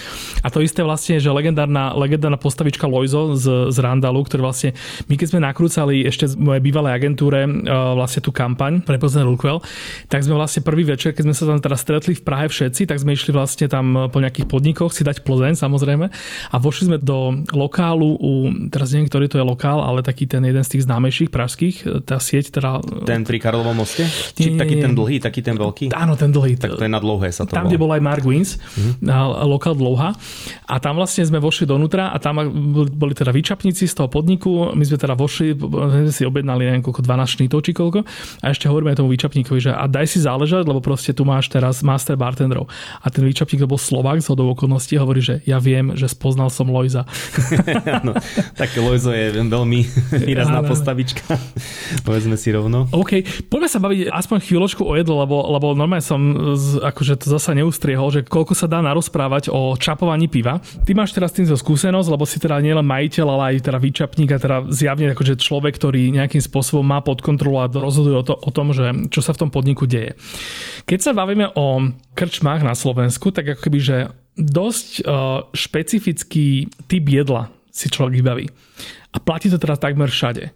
S1: A to isté vlastne, že legendárna, legendárna postavička Loizo z, z Randalu, ktorý vlastne, my keď sme nakrúcali ešte z mojej bývalej agentúre uh, vlastne tú kampaň pre Plzeň Rulkwell, tak sme vlastne prvý večer, keď sme sa tam teda stretli v Prahe všetci, tak sme išli vlastne tam po nejakých podnikoch si dať Plzeň samozrejme a vošli sme do lokálu u, teraz neviem, ktorý to je lokál, ale taký ten jeden z tých známejších pražských, tá sieť teda...
S2: Ten pri Karlovom moste? Či nie, taký ten dlhý, taký ten veľký?
S1: Áno, ten dlhý.
S2: Tak to je na dlouhé sa to
S1: Tam, bol. kde bol aj Mark Wins, mm-hmm. lokál dlouha. A tam vlastne sme vošli donútra a tam boli teda výčapníci z toho podniku. My sme teda vošli, sme si objednali neviem koľko, 12 šnítov či koľko. A ešte hovoríme tomu výčapníkovi, že a daj si záležať, lebo proste tu máš teraz master bartenderov. A ten výčapník, to bol Slovak z hodou okolností, hovorí, že ja viem, že spoznal som Lojza.
S2: no, tak Lojzo je veľmi výrazná postavička. Povedzme si rovno.
S1: OK, poďme sa baviť aspoň chvíľočku o jedlo, lebo, lebo normálne som z, akože to zasa neustriehol, že koľko sa dá narozprávať o čapovaní piva. Ty máš teraz tým skúsenosť, lebo si teda nielen majiteľ, ale aj teda výčapník a teda zjavne akože človek, ktorý nejakým spôsobom má pod kontrolu a rozhoduje o, to, o tom, že čo sa v tom podniku deje. Keď sa bavíme o krčmách na Slovensku, tak ako keby, že dosť uh, špecifický typ jedla si človek vybaví. A platí to teraz takmer všade.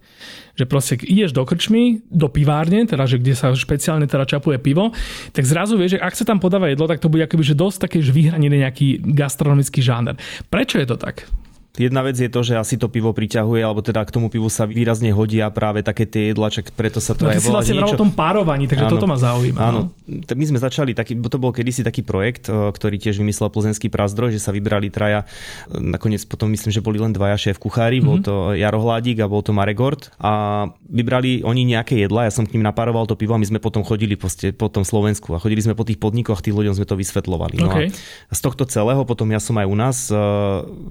S1: Že proste ideš do krčmy, do pivárne, teda že kde sa špeciálne teda čapuje pivo, tak zrazu vieš, že ak sa tam podáva jedlo, tak to bude akoby, že dosť také vyhranený nejaký gastronomický žáner. Prečo je to tak?
S2: Jedna vec je to, že asi to pivo priťahuje, alebo teda k tomu pivu sa výrazne hodia práve také tie jedla, čak preto sa to
S1: no,
S2: aj
S1: volá si vlastne niečo... o tom párovaní, takže áno, toto ma zaujíma.
S2: Áno, no. my sme začali, taký, to bol kedysi taký projekt, ktorý tiež vymyslel plzenský prazdroj, že sa vybrali traja, e, nakoniec potom myslím, že boli len dvaja šéf kuchári, mm-hmm. bol mhm. to Jaro Hládik a bol to Marek Gort a vybrali oni nejaké jedla, ja som k ním naparoval to pivo a my sme potom chodili po, po tom Slovensku a chodili sme po tých podnikoch, tých ľuďom sme to vysvetlovali. No okay. a z tohto celého potom ja som aj u nás e,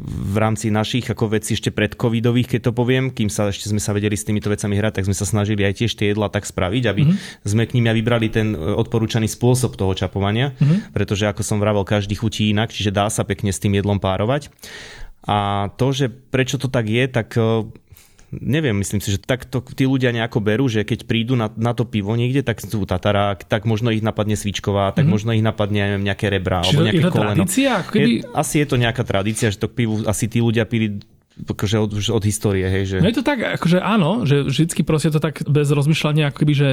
S2: v rámci našich ako vecí ešte pred covidových, keď to poviem, kým sa ešte sme sa vedeli s týmito vecami hrať, tak sme sa snažili aj tiež tie jedla tak spraviť, aby mm-hmm. sme k ním aj vybrali ten e, odporúčaný spôsob toho čapovania, mm-hmm. pretože ako som vravel, každý chutí inak, čiže dá sa pekne s tým jedlom párovať. A to, že prečo to tak je, tak e, neviem, myslím si, že takto tí ľudia nejako berú, že keď prídu na, na to pivo niekde, tak sú tatarák, tak možno ich napadne svičková, tak mm-hmm. možno ich napadne neviem, nejaké rebra
S1: Čiže
S2: alebo nejaké
S1: to
S2: koleno.
S1: Tradícia? Keby...
S2: Je, asi je to nejaká tradícia, že to pivu asi tí ľudia pili akože od, už od histórie, hej, že...
S1: No je to tak, akože áno, že vždycky proste to tak bez rozmýšľania, akoby, že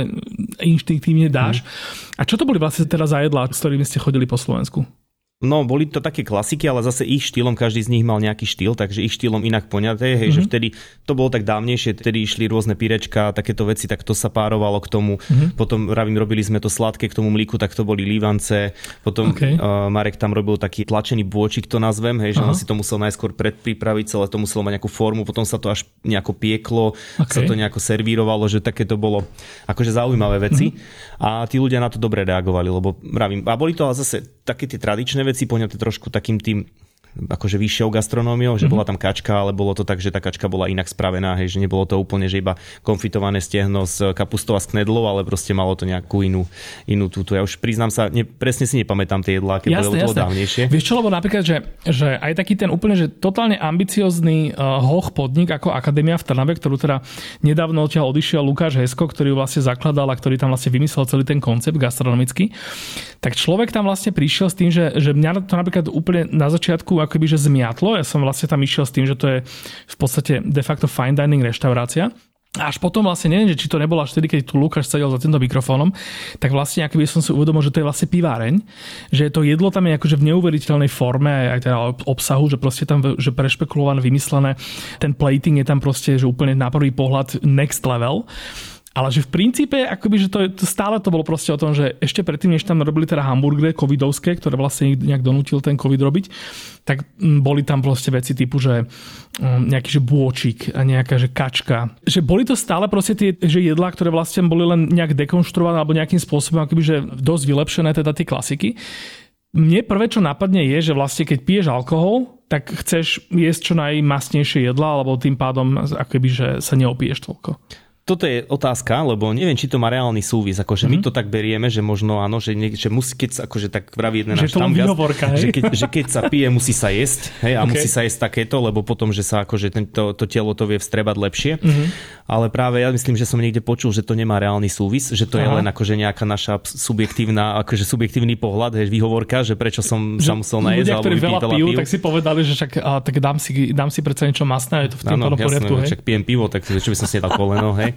S1: inštinktívne dáš. Mm. A čo to boli vlastne teraz za jedlá, s ktorými ste chodili po Slovensku?
S2: No, boli to také klasiky, ale zase ich štýlom, každý z nich mal nejaký štýl, takže ich štýlom inak poňaté, hej, mm-hmm. že mhm. vtedy to bolo tak dávnejšie, vtedy išli rôzne pirečka, takéto veci, tak to sa párovalo k tomu. Mm-hmm. Potom, ravím, robili sme to sladké k tomu mlíku, tak to boli lívance. Potom okay. uh, Marek tam robil taký tlačený bôčik, to nazvem, hej, že Aha. on si to musel najskôr predpripraviť, celé to muselo mať nejakú formu, potom sa to až nejako pieklo, okay. sa to nejako servírovalo, že také to bolo akože zaujímavé veci. Mm-hmm. A tí ľudia na to dobre reagovali, lebo ravím, a boli to ale zase také tie tradičné veci poňaté trošku takým tým akože vyššou gastronómiou, že mm-hmm. bola tam kačka, ale bolo to tak, že tá kačka bola inak spravená, hej, že nebolo to úplne, že iba konfitované stehno s kapustou a s knedlou, ale proste malo to nejakú inú, inú túto. Ja už priznám sa, ne, presne si nepamätám tie jedlá, keď bolo to dávnejšie.
S1: Vieš čo, lebo napríklad, že, že aj taký ten úplne, že totálne ambiciozný uh, hoch podnik ako Akadémia v Trnave, ktorú teda nedávno odtiaľ odišiel Lukáš Hesko, ktorý ju vlastne zakladal a ktorý tam vlastne vymyslel celý ten koncept gastronomický, tak človek tam vlastne prišiel s tým, že, že mňa to napríklad úplne na začiatku akoby že zmiatlo. Ja som vlastne tam išiel s tým, že to je v podstate de facto fine dining reštaurácia. Až potom vlastne neviem, že či to nebolo až vtedy, keď tu Lukáš sedel za týmto mikrofónom, tak vlastne akoby som si uvedomil, že to je vlastne piváreň, že to jedlo tam je akože v neuveriteľnej forme aj teda obsahu, že proste tam že prešpekulované, vymyslené, ten plating je tam proste, že úplne na prvý pohľad next level. Ale že v princípe, akoby, že to, to stále to bolo proste o tom, že ešte predtým, než tam robili teda hamburgery covidovské, ktoré vlastne nejak donútil ten covid robiť, tak mm, boli tam proste veci typu, že mm, nejaký že bôčik a nejaká že kačka. Že boli to stále proste tie že jedlá, ktoré vlastne boli len nejak dekonštruované alebo nejakým spôsobom akoby, že dosť vylepšené teda tie klasiky. Mne prvé, čo napadne je, že vlastne keď piješ alkohol, tak chceš jesť čo najmasnejšie jedla, alebo tým pádom akoby, že sa neopiješ toľko
S2: toto je otázka, lebo neviem, či to má reálny súvis. Akože mm-hmm. my mhm. to tak berieme, že možno áno, že, nie, že musí, keď sa, akože tak vraví jeden náš
S1: tam
S2: že, keď, že keď sa pije, musí sa jesť, hej, a okay. musí sa jesť takéto, lebo potom, že sa akože tento, to telo to vie vstrebať lepšie. Mm-hmm. Ale práve ja myslím, že som niekde počul, že to nemá reálny súvis, že to Aha. je len akože nejaká naša subjektívna, akože subjektívny pohľad, hej, výhovorka, že prečo som že sa musel najesť.
S1: Ľudia, ktorí veľa pijú, tak si povedali, že však, a, tak dám si, dám si predsa niečo masné, je to v ano, poriadku.
S2: Hej? Však pijem pivo, tak čo by som si nedal koleno, hej.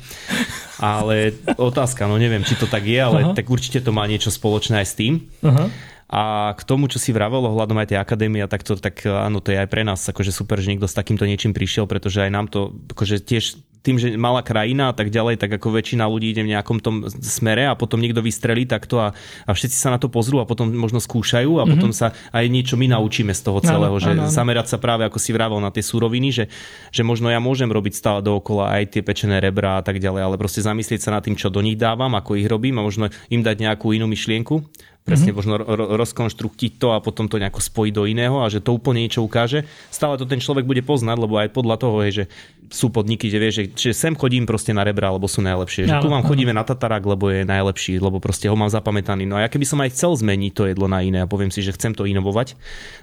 S2: Ale otázka, no neviem, či to tak je, ale Aha. tak určite to má niečo spoločné aj s tým. Aha. A k tomu, čo si vravel ohľadom aj tej akadémie, tak to tak áno, to je aj pre nás akože super, že niekto s takýmto niečím prišiel, pretože aj nám to akože tiež tým, že malá krajina a tak ďalej, tak ako väčšina ľudí ide v nejakom tom smere a potom niekto vystrelí takto a, a všetci sa na to pozrú a potom možno skúšajú a mm-hmm. potom sa aj niečo my naučíme z toho celého, no, že no, no. zamerať sa práve, ako si vravel, na tie súroviny, že, že možno ja môžem robiť stále dookola aj tie pečené rebra a tak ďalej, ale proste zamyslieť sa nad tým, čo do nich dávam, ako ich robím a možno im dať nejakú inú myšlienku presne mm-hmm. možno ro- rozkonštruktiť to a potom to nejako spojiť do iného a že to úplne niečo ukáže. Stále to ten človek bude poznať, lebo aj podľa toho je, že sú podniky, že vie, že, že sem chodím proste na rebra, lebo sú najlepšie. Že tu vám chodíme na Tatarák, lebo je najlepší, lebo proste ho mám zapamätaný. No a ja keby som aj chcel zmeniť to jedlo na iné a poviem si, že chcem to inovovať,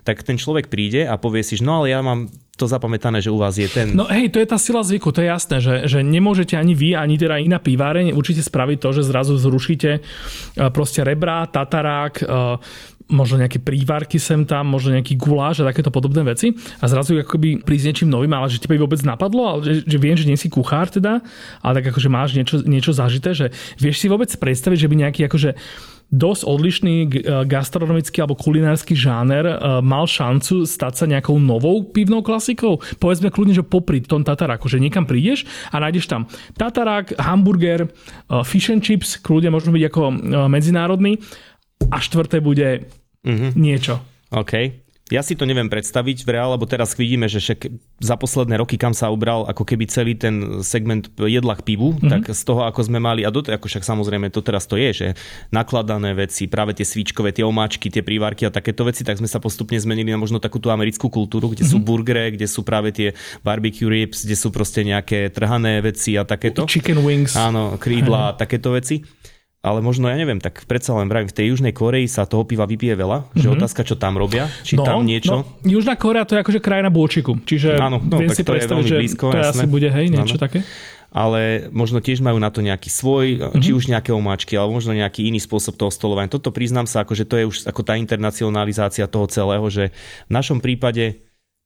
S2: tak ten človek príde a povie si, že no ale ja mám to zapamätané, že u vás je ten...
S1: No hej, to je tá sila zvyku, to je jasné, že, že nemôžete ani vy, ani teda iná piváreň určite spraviť to, že zrazu zrušíte e, proste rebra, tatarák, e, možno nejaké prívarky sem tam, možno nejaký guláš a takéto podobné veci a zrazu akoby prísť niečím novým, ale že tebe vôbec napadlo, ale že, že viem, že nie si kuchár teda, ale tak akože máš niečo, niečo zažité, že vieš si vôbec predstaviť, že by nejaký akože dosť odlišný e, gastronomický alebo kulinársky žáner e, mal šancu stať sa nejakou novou pivnou klasikou? Povedzme kľudne, že popri tom Tataráku, že niekam prídeš a nájdeš tam Tatarák, hamburger, e, fish and chips, kľudne možno byť ako medzinárodný a štvrté bude mm-hmm. niečo.
S2: OK. Ja si to neviem predstaviť v reále, lebo teraz vidíme, že však za posledné roky, kam sa ubral ako keby celý ten segment jedla k pivu, mm-hmm. tak z toho, ako sme mali, a do, ako však samozrejme to teraz to je, že nakladané veci, práve tie svíčkové, tie omáčky, tie prívárky a takéto veci, tak sme sa postupne zmenili na možno takú tú americkú kultúru, kde mm-hmm. sú mhm. burgery, kde sú práve tie barbecue ribs, kde sú proste nejaké trhané veci a takéto.
S1: Chicken wings.
S2: Áno, krídla a takéto veci ale možno, ja neviem, tak predsa len vravím, v tej Južnej Koreji sa toho piva vypije veľa, že mm-hmm. otázka, čo tam robia, či no, tam niečo. No,
S1: Južná Korea to je akože krajina bôčiku, čiže
S2: áno, no, viem si predstaviť, že blízko,
S1: to jasné. asi bude, hej, niečo áno. také.
S2: Ale možno tiež majú na to nejaký svoj, mm-hmm. či už nejaké omáčky, alebo možno nejaký iný spôsob toho stolovania. Toto priznám sa, akože to je už ako tá internacionalizácia toho celého, že v našom prípade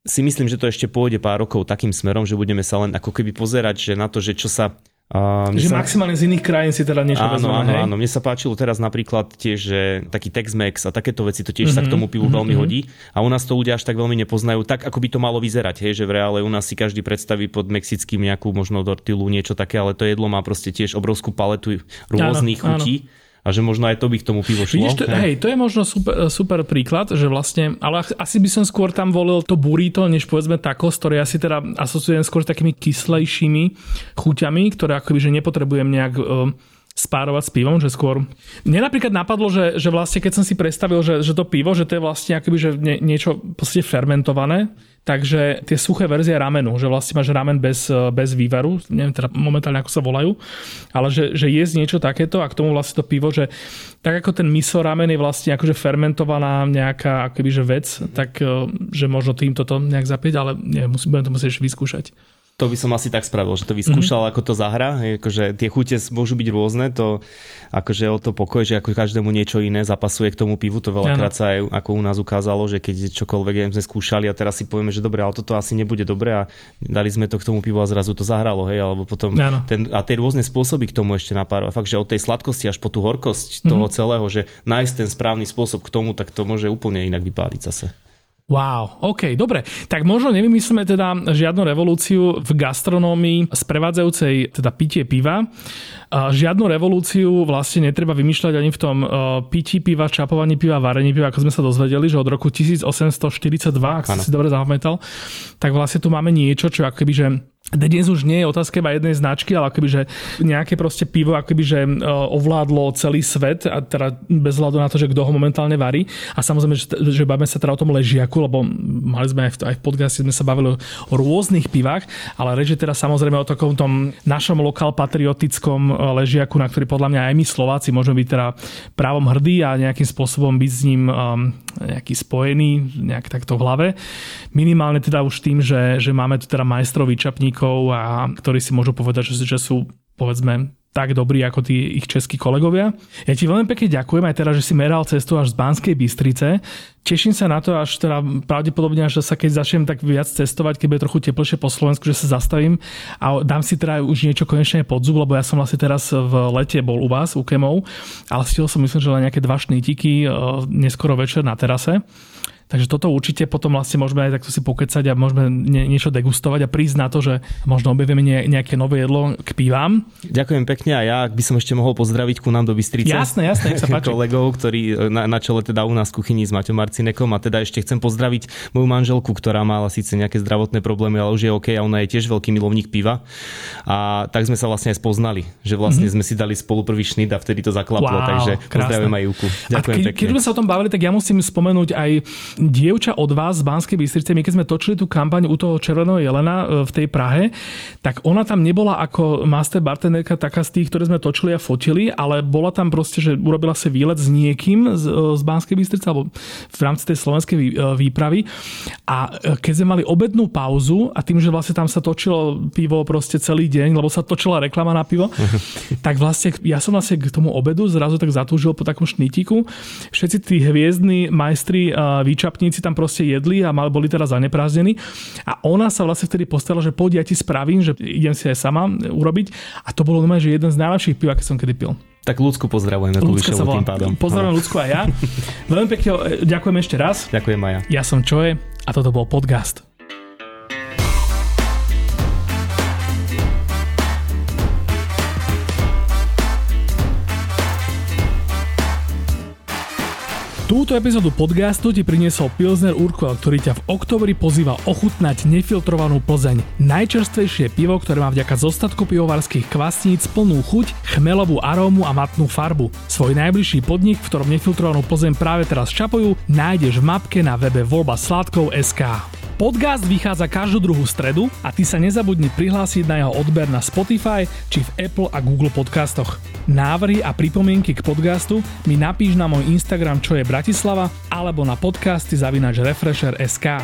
S2: si myslím, že to ešte pôjde pár rokov takým smerom, že budeme sa len ako keby pozerať že na to, že čo sa
S1: a že sa... maximálne z iných krajín si teda niečo
S2: áno,
S1: vezmeme,
S2: áno, hej? áno. Mne sa páčilo teraz napríklad tiež, že taký Tex-Mex a takéto veci, to tiež mm-hmm, sa k mhm, tomu pivu mm-hmm. veľmi mhm. hodí. A u nás to ľudia až tak veľmi nepoznajú, tak ako by to malo vyzerať, hej, že v reále u nás si každý predstaví pod mexickým nejakú možno dortilu, niečo také, ale to jedlo má proste tiež obrovskú paletu rôznych áno, chutí. Áno a že možno aj to by k tomu pivo šlo.
S1: Vidíš, to, hej, to je možno super, super príklad, že vlastne, ale asi by som skôr tam volil to burrito, než povedzme tacos, ktoré ja si teda asociujem skôr s takými kyslejšími chuťami, ktoré akoby, že nepotrebujem nejak uh, spárovať s pivom, že skôr... Mne napríklad napadlo, že, že vlastne keď som si predstavil, že, že to pivo, že to je vlastne akoby, že nie, niečo proste fermentované, Takže tie suché verzie ramenu, že vlastne máš ramen bez, bez vývaru, neviem teda momentálne ako sa volajú, ale že, že jesť niečo takéto a k tomu vlastne to pivo, že tak ako ten miso ramen je vlastne akože fermentovaná nejaká akoby, že vec, tak eh, že možno týmto to nejak zapieť, ale neviem, budem to musieť vyskúšať
S2: to by som asi tak spravil, že to vyskúšal, mm-hmm. ako to zahra. Akože tie chute môžu byť rôzne, to akože o to pokoj, že ako každému niečo iné zapasuje k tomu pivu. To veľakrát sa aj ako u nás ukázalo, že keď čokoľvek sme skúšali a teraz si povieme, že dobre, ale toto asi nebude dobre a dali sme to k tomu pivu a zrazu to zahralo, hej, alebo potom ten, a tie rôzne spôsoby k tomu ešte napárovať. Fakt, že od tej sladkosti až po tú horkosť mm-hmm. toho celého, že nájsť ten správny spôsob k tomu, tak to môže úplne inak vypáliť zase.
S1: Wow, OK, dobre. Tak možno nevymyslíme teda žiadnu revolúciu v gastronómii sprevádzajúcej teda pitie piva. Žiadnu revolúciu vlastne netreba vymýšľať ani v tom pití piva, čapovaní piva, varení piva, ako sme sa dozvedeli, že od roku 1842, ak ano. si dobre zapamätal, tak vlastne tu máme niečo, čo akoby, že dnes už nie je otázka iba jednej značky, ale akoby, že nejaké proste pivo akoby, že e, ovládlo celý svet a teda bez hľadu na to, že kto ho momentálne varí. A samozrejme, že, že bavíme sa teda o tom ležiaku, lebo mali sme aj v, aj v podcaste sme sa bavili o rôznych pivách, ale reč je teda samozrejme o takom tom našom lokál patriotickom e, ležiaku, na ktorý podľa mňa aj my Slováci môžeme byť teda právom hrdí a nejakým spôsobom byť s ním um, nejaký spojený, nejak takto v hlave. Minimálne teda už tým, že, že máme tu teda majstrov výčapník odborníkov, a ktorí si môžu povedať, že, že sú povedzme tak dobrí ako tí ich českí kolegovia. Ja ti veľmi pekne ďakujem aj teraz, že si meral cestu až z Banskej Bystrice. Teším sa na to, až teda pravdepodobne, až sa keď začnem tak viac cestovať, keď bude trochu teplejšie po Slovensku, že sa zastavím a dám si teda už niečo konečne pod zub, lebo ja som vlastne teraz v lete bol u vás, u Kemov, ale stihol som myslím, že len nejaké dva šnítiky e, neskoro večer na terase. Takže toto určite potom vlastne môžeme aj takto si pokecať a môžeme nie, niečo degustovať a prísť na to, že možno objavíme nejaké nové jedlo k pivám.
S2: Ďakujem pekne a ja by som ešte mohol pozdraviť ku nám do Bystrice.
S1: Jasné, jasné, sa páči.
S2: kolegov, ktorí e, na, na čele teda u nás kuchyni s Maťom Marcinekom a teda ešte chcem pozdraviť moju manželku, ktorá mala síce nejaké zdravotné problémy, ale už je OK a ona je tiež veľký milovník piva. A tak sme sa vlastne aj spoznali, že vlastne mm-hmm. sme si dali spolu prvý šnit a vtedy to zaklaplo, wow, takže pozdravujem aj Juku.
S1: Ďakujem a keď, pekne. Keď sme sa o tom bavili, tak ja musím spomenúť aj dievča od vás z Banskej Bystrice, my keď sme točili tú kampaň u toho Červeného jelena e, v tej Prahe, tak ona tam nebola ako master bartenderka taká z tých, ktoré sme točili a fotili, ale bola tam proste, že urobila si výlet s niekým z, e, z Banskej Bystrice alebo v rámci tej slovenskej e, výpravy. A keď sme mali obednú pauzu a tým, že vlastne tam sa točilo pivo proste celý deň, lebo sa točila reklama na pivo, tak vlastne ja som vlastne k tomu obedu zrazu tak zatúžil po takom šnítiku. Všetci tí hviezdni majstri výčapníci tam proste jedli a mali, boli teda zaneprázdnení. A ona sa vlastne vtedy postala, že poď ja ti spravím, že idem si aj sama urobiť. A to bolo normálne, že jeden z najlepších piv, aké som kedy pil.
S2: Tak ľudsku pozdravujeme Ľudka sa tým pádom.
S1: Pozdravujem ľudsku aj ja. Veľmi pekne ďakujem ešte raz.
S2: Ďakujem aj
S1: ja. Ja som Čoje a toto bol podcast. Túto epizódu podcastu ti priniesol Pilsner Urquell, ktorý ťa v oktobri pozýva ochutnať nefiltrovanú Plzeň. Najčerstvejšie pivo, ktoré má vďaka zostatku pivovarských kvasníc plnú chuť, chmelovú arómu a matnú farbu. Svoj najbližší podnik, v ktorom nefiltrovanú Plzeň práve teraz čapujú, nájdeš v mapke na webe voľba SK. Podcast vychádza každú druhú stredu a ty sa nezabudni prihlásiť na jeho odber na Spotify či v Apple a Google podcastoch. Návrhy a pripomienky k podcastu mi napíš na môj Instagram čo je Bratislava alebo na podcasty zavinač Refresher SK.